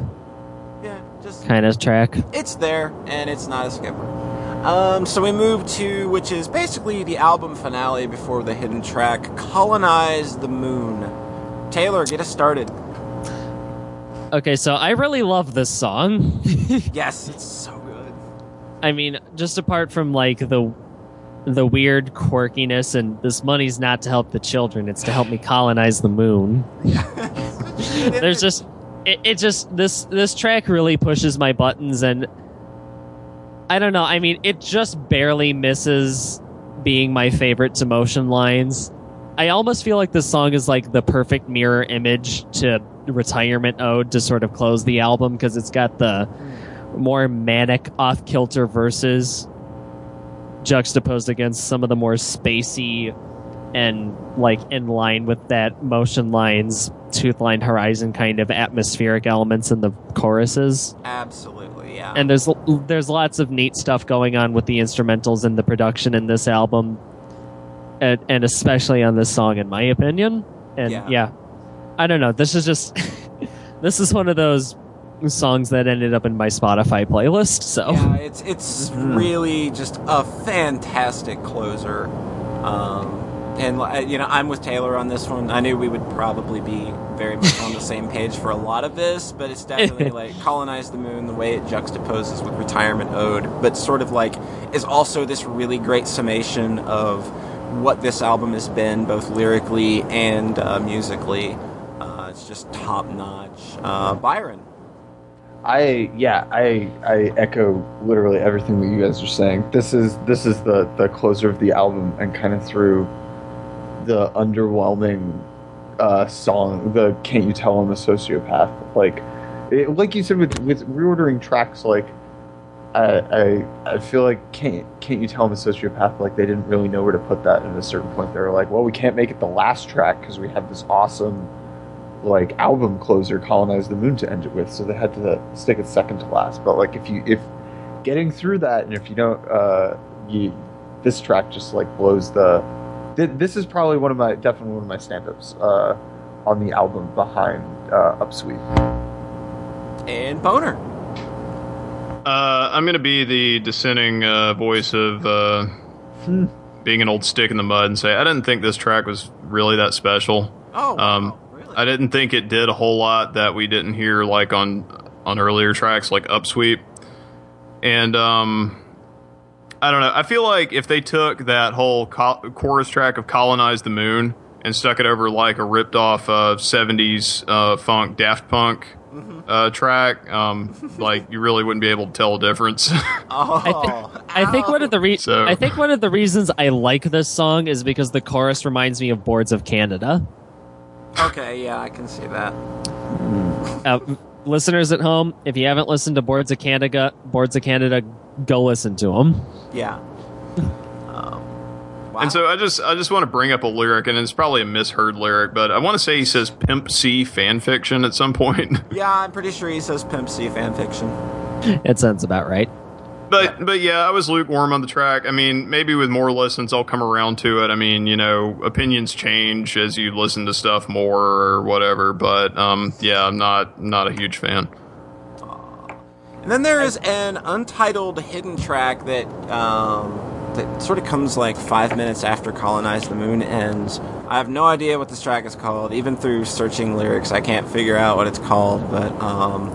yeah, just kind of track. it's there and it's not a skipper. Um, so we move to which is basically the album finale before the hidden track, "Colonize the Moon." Taylor, get us started. Okay, so I really love this song. Yes, it's so good. I mean, just apart from like the the weird quirkiness and this money's not to help the children, it's to help me colonize the moon. There's just it, it just this this track really pushes my buttons and I don't know, I mean it just barely misses being my favorite to motion lines. I almost feel like this song is like the perfect mirror image to retirement ode to sort of close the album because it's got the more manic off kilter verses juxtaposed against some of the more spacey and like in line with that motion lines tooth line horizon kind of atmospheric elements in the choruses Absolutely, yeah. and there's there's lots of neat stuff going on with the instrumentals and the production in this album and, and especially on this song in my opinion and Yeah. yeah, i don't know this is just this is one of those songs that ended up in my spotify playlist so yeah, it's it's really just a fantastic closer. Um, and uh, you know, I'm with Taylor on this one. I knew we would probably be very much on the same page for a lot of this, but it's definitely like colonize the moon the way it juxtaposes with retirement ode, but sort of like is also this really great summation of what this album has been, both lyrically and uh, musically. Uh, it's just top notch. Uh, Byron. I yeah, I I echo literally everything that you guys are saying. This is this is the the closer of the album and kind of through the underwhelming uh, song, the "Can't You Tell I'm a Sociopath." Like, it, like you said with with reordering tracks, like I, I I feel like can't can't you tell I'm a sociopath? Like they didn't really know where to put that. At a certain point, they were like, well, we can't make it the last track because we have this awesome like album closer, colonize the moon to end it with. So they had to stick it second to last. But like if you if getting through that, and if you don't, uh, you this track just like blows the. Thi- This is probably one of my definitely one of my stand-ups uh, on the album behind uh, Upsweep. And Boner. Uh, I'm gonna be the dissenting uh, voice of uh, being an old stick in the mud and say I didn't think this track was really that special. Oh, wow, Um, really? I didn't think it did a whole lot that we didn't hear like on on earlier tracks like Upsweep. And um I don't know. I feel like if they took that whole co- chorus track of Colonize the Moon and stuck it over like a ripped off uh, 70s uh, funk Daft Punk uh, track, um, like you really wouldn't be able to tell the difference. oh, I think, I think one of the re- So- I think one of the reasons I like this song is because the chorus reminds me of Boards of Canada. okay, yeah, I can see that. Uh, listeners at home, if you haven't listened to Boards of Canada, Boards of Canada, go listen to them. Yeah. Um, wow. And so I just I just want to bring up a lyric, and it's probably a misheard lyric, but I want to say he says "pimp C fan fiction" at some point. yeah, I'm pretty sure he says Pimp C fanfiction. It sounds about right. But but yeah, I was lukewarm on the track. I mean, maybe with more listens, I'll come around to it. I mean, you know, opinions change as you listen to stuff more or whatever. But um, yeah, I'm not not a huge fan. And then there is an untitled hidden track that um, that sort of comes like five minutes after "Colonize the Moon" ends. I have no idea what this track is called. Even through searching lyrics, I can't figure out what it's called. But um,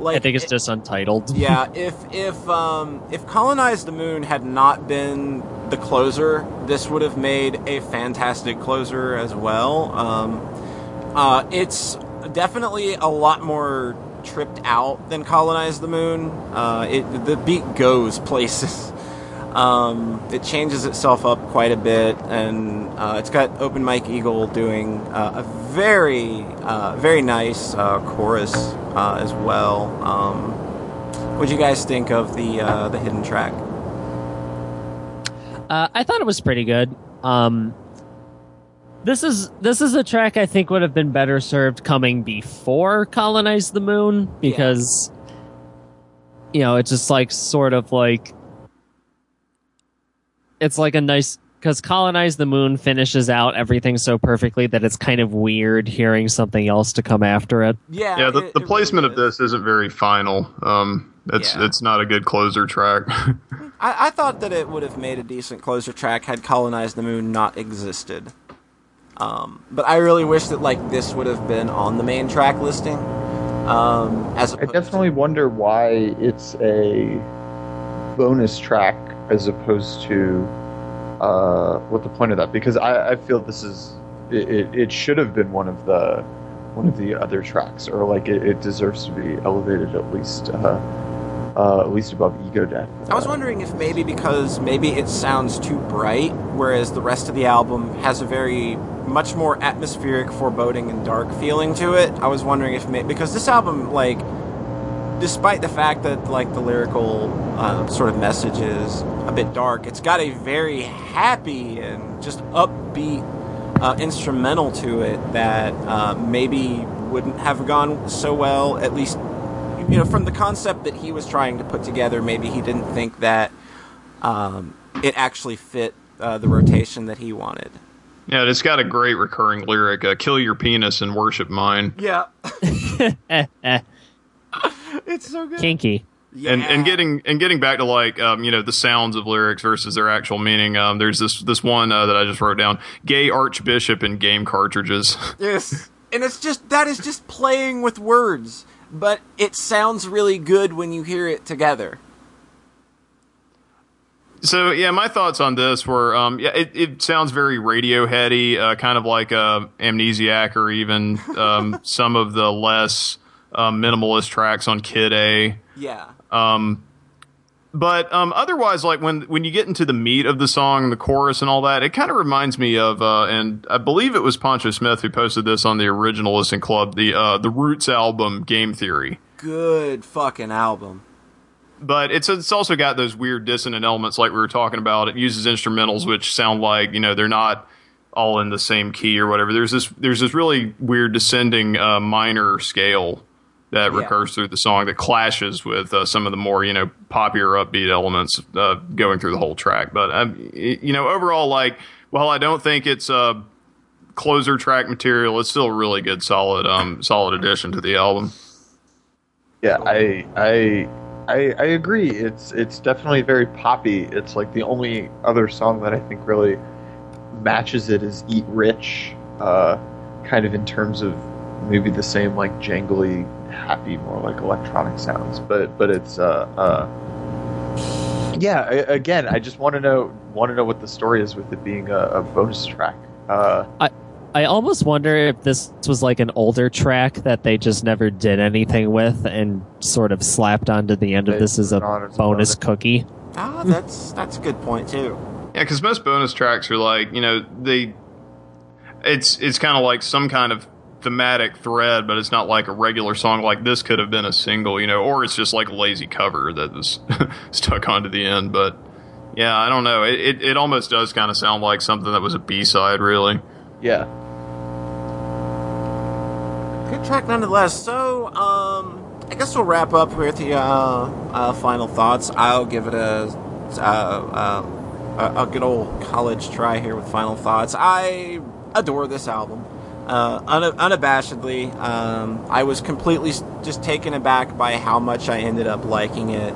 like I think it's it- just untitled. yeah, if if um, if colonize the moon had not been the closer, this would have made a fantastic closer as well. Um, uh, it's definitely a lot more tripped out than colonize the moon. Uh, it the beat goes places. Um, it changes itself up quite a bit, and uh, it's got Open Mike Eagle doing uh, a very, uh, very nice uh, chorus uh, as well. Um, what do you guys think of the the hidden track? I thought it was pretty good. Um, this is this is a track I think would have been better served coming before "Colonize the Moon" because you know it's just like sort of like it's like a nice because "Colonize the Moon" finishes out everything so perfectly that it's kind of weird hearing something else to come after it. Yeah, Yeah, the, it- the it placement really of this isn't very final. Um, it's Yeah. it's not a good closer track. I, I thought that it would have made a decent closer track had "Colonize the Moon" not existed. Um, but I really wish that like this would have been on the main track listing. Um, as I definitely wonder why it's a bonus track as opposed to uh, what the point of that. Because I, I feel this is it, it, should have been one of the one of the other tracks, or like it, it deserves to be elevated at least uh, uh, at least above Ego Death. I was wondering if maybe because maybe it sounds too bright, whereas the rest of the album has a very much more atmospheric, foreboding, and dark feeling to it. I was wondering if maybe because this album, like, despite the fact that like the lyrical uh, sort of message is a bit dark, it's got a very happy and just upbeat uh, instrumental to it that uh, maybe wouldn't have gone so well. At least, you know, from the concept that he was trying to put together, maybe he didn't think that um, it actually fit uh, the rotation that he wanted. Yeah, it's got a great recurring lyric: uh, "Kill your penis and worship mine." Yeah, it's so good. kinky. and and getting and getting back to like um, you know the sounds of lyrics versus their actual meaning. Um, there's this this one uh, that I just wrote down: "Gay Archbishop in game cartridges." Yes. And it's just that is just playing with words, but it sounds really good when you hear it together. So yeah, my thoughts on this were um, yeah, it, it sounds very Radioheady, uh, kind of like uh, Amnesiac, or even um, some of the less uh, minimalist tracks on Kid A. Yeah. Um, But um, otherwise, like when when you get into the meat of the song, the chorus and all that, it kind of reminds me of, uh, and I believe it was Poncho Smith who posted this on the original Listen Club, the uh, the Roots album, Game Theory. Good fucking album. But it's it's also got those weird dissonant elements, like we were talking about. It uses instrumentals which sound like you know they're not all in the same key or whatever. There's this there's this really weird descending uh, minor scale that Yeah. recurs through the song that clashes with uh, some of the more you know popular upbeat elements uh, going through the whole track. But um, you know overall, like while I don't think it's uh, closer track material, it's still a really good solid um, solid addition to the album. Yeah, I I I I agree. It's it's definitely very poppy. It's like the only other song that I think really matches it is Eat Rich, uh, kind of in terms of maybe the same like jangly, happy, more like electronic sounds. But but it's uh uh yeah. I, again, I just want to know want to know what the story is with it being a, a bonus track. Uh, I almost wonder if this was like an older track that they just never did anything with and sort of slapped onto the end of this as a put it on as a bonus bonus. cookie. Ah, that's that's a good point too. Yeah, because most bonus tracks are like you know they, it's it's kind of like some kind of thematic thread, but it's not like a regular song. Like this could have been a single, you know, or it's just like a lazy cover that was stuck onto the end. But yeah, I don't know. It it, it almost does kind of sound like something that was a B side, really. yeah. Good track nonetheless. So, um, I guess we'll wrap up with the uh, uh, final thoughts. I'll give it a, uh, uh, a a good old college try here with final thoughts. I adore this album. Uh, un- unabashedly, um, I was completely just taken aback by how much I ended up liking it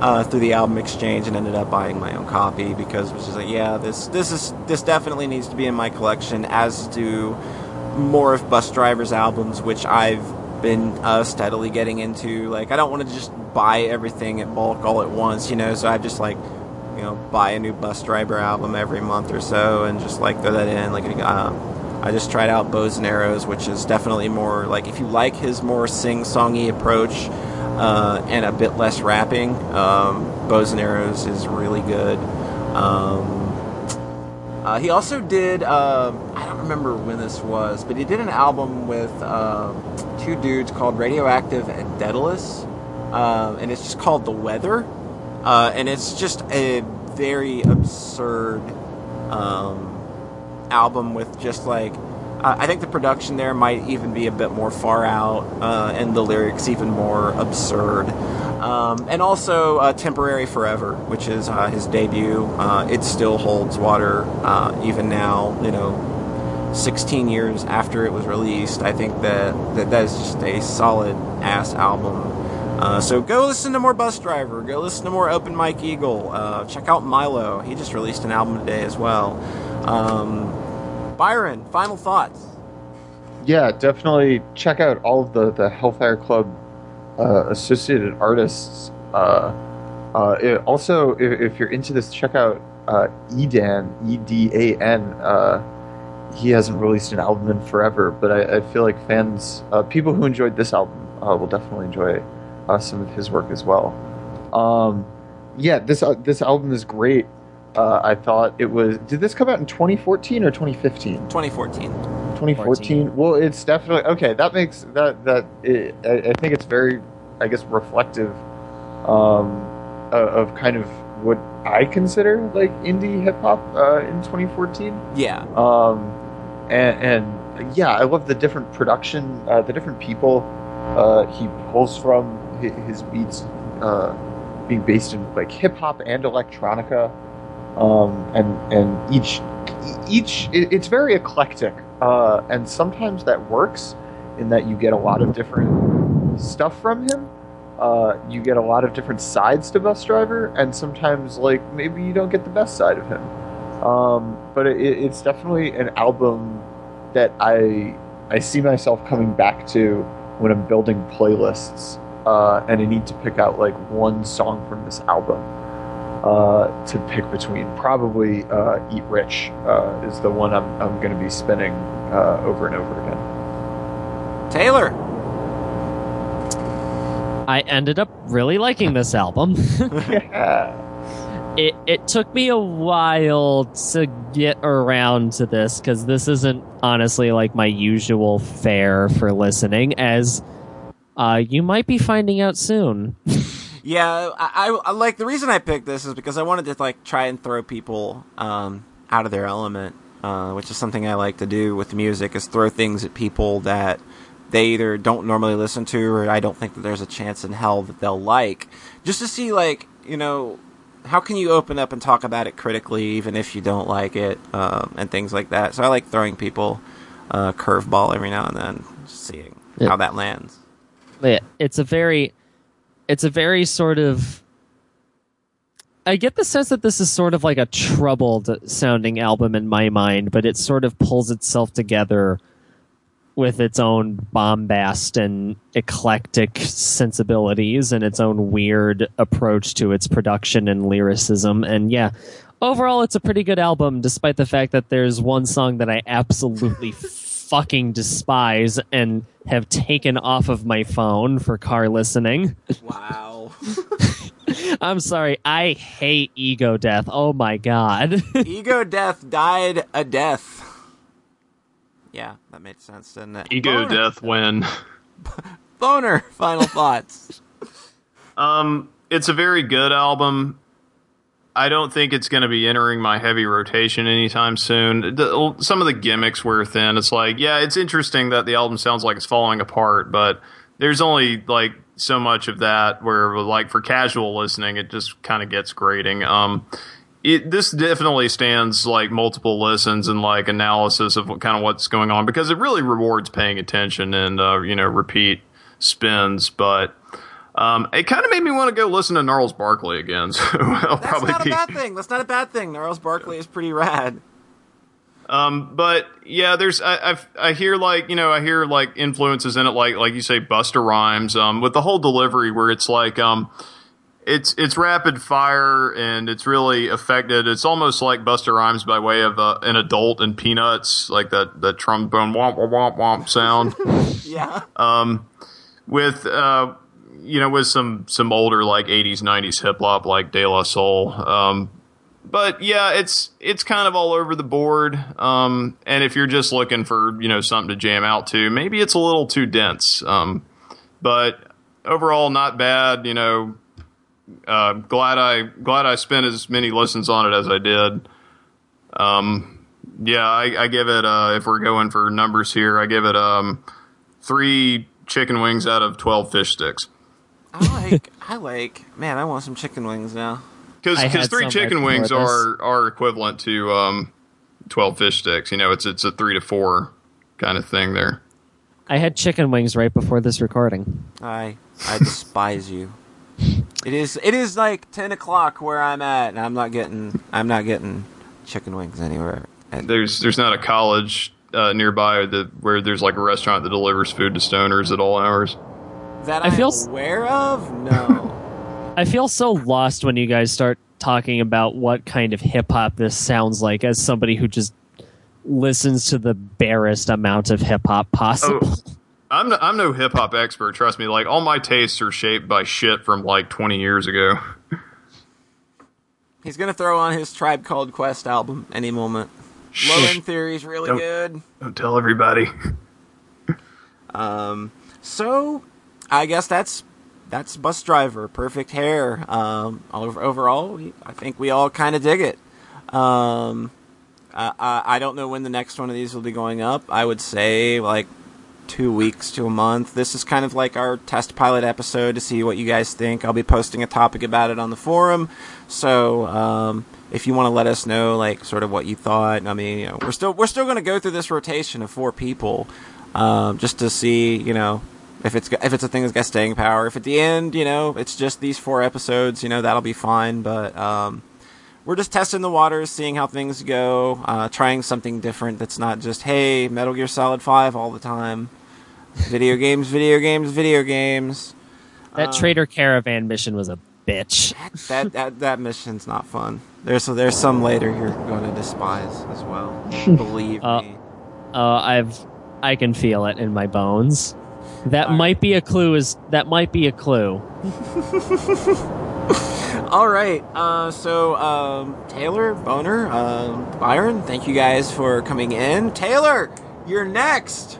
uh, through the album exchange, and ended up buying my own copy because it was just like, yeah, this this is this definitely needs to be in my collection, as do more of Busdriver's albums, which I've been uh, steadily getting into. Like, I don't want to just buy everything at bulk all at once, you know. So I just like, you know, buy a new Busdriver album every month or so, and just like throw that in. Like, uh, I just tried out Bows and Arrows, which is definitely more like if you like his more sing-songy approach uh, and a bit less rapping, um, Bows and Arrows is really good. Um, uh, he also did, um, I don't remember when this was, but he did an album with um two dudes called Radioinactive and Daedelus. um, and it's just called The Weather, uh, and it's just a very absurd um, album with just like uh, I think the production there might even be a bit more far out, uh, and the lyrics even more absurd. Um, and also uh, "Temporary Forever," which is uh, his debut. Uh, it still holds water uh, even now. You know, 16 years after it was released. I think that that, that is just a solid ass album. Uh, so go listen to more Busdriver. Go listen to more Open Mike Eagle. Uh, check out Milo. He just released an album today as well. Um, Byron, final thoughts. Yeah, definitely check out all of the, the Hellfire Club uh, associated artists. Uh, uh, it, also, if, if, you're into this, check out uh, Edan, E D A N. He hasn't released an album in forever, but I, I feel like fans, people who enjoyed this album, will definitely enjoy some of his work as well. Um, yeah, this this album is great. Uh, I thought it was. Did this come out in 2014 or 2015? 2014. 2014. Well, it's definitely okay. That makes that that it, I, I, think it's very, I guess, reflective um, of, of kind of what I consider like indie hip hop uh, in 2014. Yeah. Um, and, and yeah, I love the different production, uh, the different people uh, he pulls from his beats uh, being based in like hip hop and electronica um, and and each each it, it's very eclectic, uh, and sometimes that works in that you get a lot of different stuff from him. Uh, you get a lot of different sides to Busdriver, and sometimes like maybe you don't get the best side of him. Um, but it, it's definitely an album that I I see myself coming back to when I'm building playlists, uh, and I need to pick out like one song from this album uh, to pick between. Probably uh, Eat Rich uh, is the one I'm, I'm going to be spinning uh, over and over again. Taylor. I ended up really liking this album. it it took me a while to get around to this because this isn't honestly like my usual fare for listening, as uh, you might be finding out soon. Yeah, I, I, like the reason I picked this is because I wanted to like try and throw people um, out of their element, uh, which is something I like to do with music is throw things at people that they either don't normally listen to or I don't think that there's a chance in hell that they'll like, just to see like you know how can you open up and talk about it critically even if you don't like it um, and things like that. So I like throwing people a curveball every now and then, seeing yeah. how that lands. Yeah, it's a very it's a very sort of I get the sense that this is sort of like a troubled sounding album in my mind, but it sort of pulls itself together with its own bombast and eclectic sensibilities and its own weird approach to its production and lyricism. And yeah, overall, it's a pretty good album, despite the fact that there's one song that I absolutely fucking despise and have taken off of my phone for car listening. Wow. I'm sorry. I hate Ego Death. Oh my god. Ego Death died a death. Yeah, that made sense, didn't it? Ego Boner. Death when Boner, final thoughts. um it's a very good album. I don't think it's going to be entering my heavy rotation anytime soon. The, some of the gimmicks wear thin. It's like, yeah, it's interesting that the album sounds like it's falling apart, but there's only like so much of that where, like, for casual listening, it just kind of gets grating. Um, it, this definitely stands like multiple listens and like analysis of what, kind of what's going on because it really rewards paying attention and uh, you know repeat spins, but um, it kind of made me want to go listen to Gnarls Barkley again. So I'll That's probably not be... a bad thing. That's not a bad thing. Gnarls Barkley is pretty rad. Um, but yeah, there's I, I, I hear like you know I hear like influences in it like like you say Busta Rhymes um with the whole delivery where it's like um it's it's rapid fire and it's really affected. It's almost like Busta Rhymes by way of uh, an adult and Peanuts, like that that trombone womp womp womp sound. yeah. Um, with uh you know, with some some older like '80s '90s hip hop like De La Soul. Um, but yeah, it's it's kind of all over the board. Um, and if you're just looking for you know something to jam out to, maybe it's a little too dense. Um, but overall, not bad. You know, uh, glad I glad I spent as many listens on it as I did. Um, yeah, I, I give it. Uh, if we're going for numbers here, I give it um, three chicken wings out of twelve fish sticks. I like. I like. Man, I want some chicken wings now. Because I had three some chicken right wings before are are equivalent to um, twelve fish sticks. You know, it's it's a three to four kind of thing there. I had chicken wings right before this recording. I I despise you. It is it is like ten o'clock where I'm at, and I'm not getting I'm not getting chicken wings anywhere. And There's there's not a college uh, nearby that where there's like a restaurant that delivers food to stoners at all hours. That I I'm feel s- aware of. No, I feel so lost when you guys start talking about what kind of hip hop this sounds like as somebody who just listens to the barest amount of hip hop possible. Oh, I'm no, I'm no hip hop expert. Trust me. Like all my tastes are shaped by shit from like 20 years ago. he's gonna throw on his Tribe Called Quest album any moment. Low End Theory's really Don't- good. Don't tell everybody. Um, so I guess that's that's Busdriver, Perfect Hair. Um, over- overall, I think we all kind of dig it. Um, I, I, I don't know when the next one of these will be going up. I would say like two weeks to a month. This is kind of like our test pilot episode to see what you guys think. I'll be posting a topic about it on the forum. So um, if you want to let us know, like sort of what you thought, I mean, you know, we're still we're still going to go through this rotation of four people um, just to see, you know, if it's if it's a thing that's got staying power. If at the end, you know, it's just these four episodes, you know, that'll be fine. But um, we're just testing the waters, seeing how things go, uh, trying something different that's not just hey Metal Gear Solid Five all the time. Video games, video games, video games. that Trader Caravan mission was a bitch. That that that mission's not fun. There's there's some later you're going to despise as well. Believe Uh, me. Uh, I've I can feel it in my bones. That might be a clue. Is that might be a clue? All right. Uh, so um, Taylor, Boner, um, Byron, thank you guys for coming in. Taylor, you're next.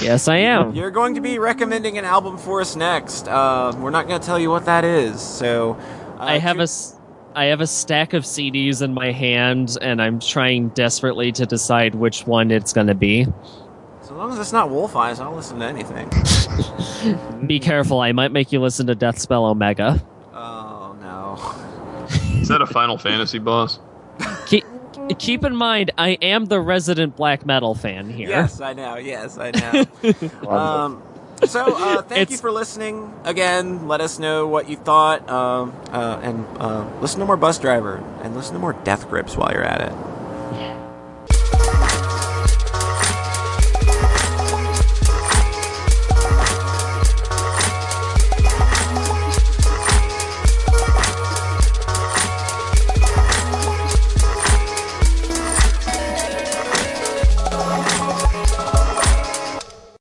Yes, I am. You're going to be recommending an album for us next. Uh, we're not going to tell you what that is. So uh, I have a s- I have a stack of CDs in my hand, and I'm trying desperately to decide which one it's going to be. So long as it's not Wolf Eyes, I'll listen to anything. Be careful, I might make you listen to Deathspell Omega. Oh no. Is that a Final Fantasy boss? Keep, keep in mind, I am the resident black metal fan here. Yes, I know. Yes, I know. um, so, uh, thank you for listening again. Let us know what you thought, um, uh, and uh, listen to more Busdriver and listen to more Death Grips while you're at it.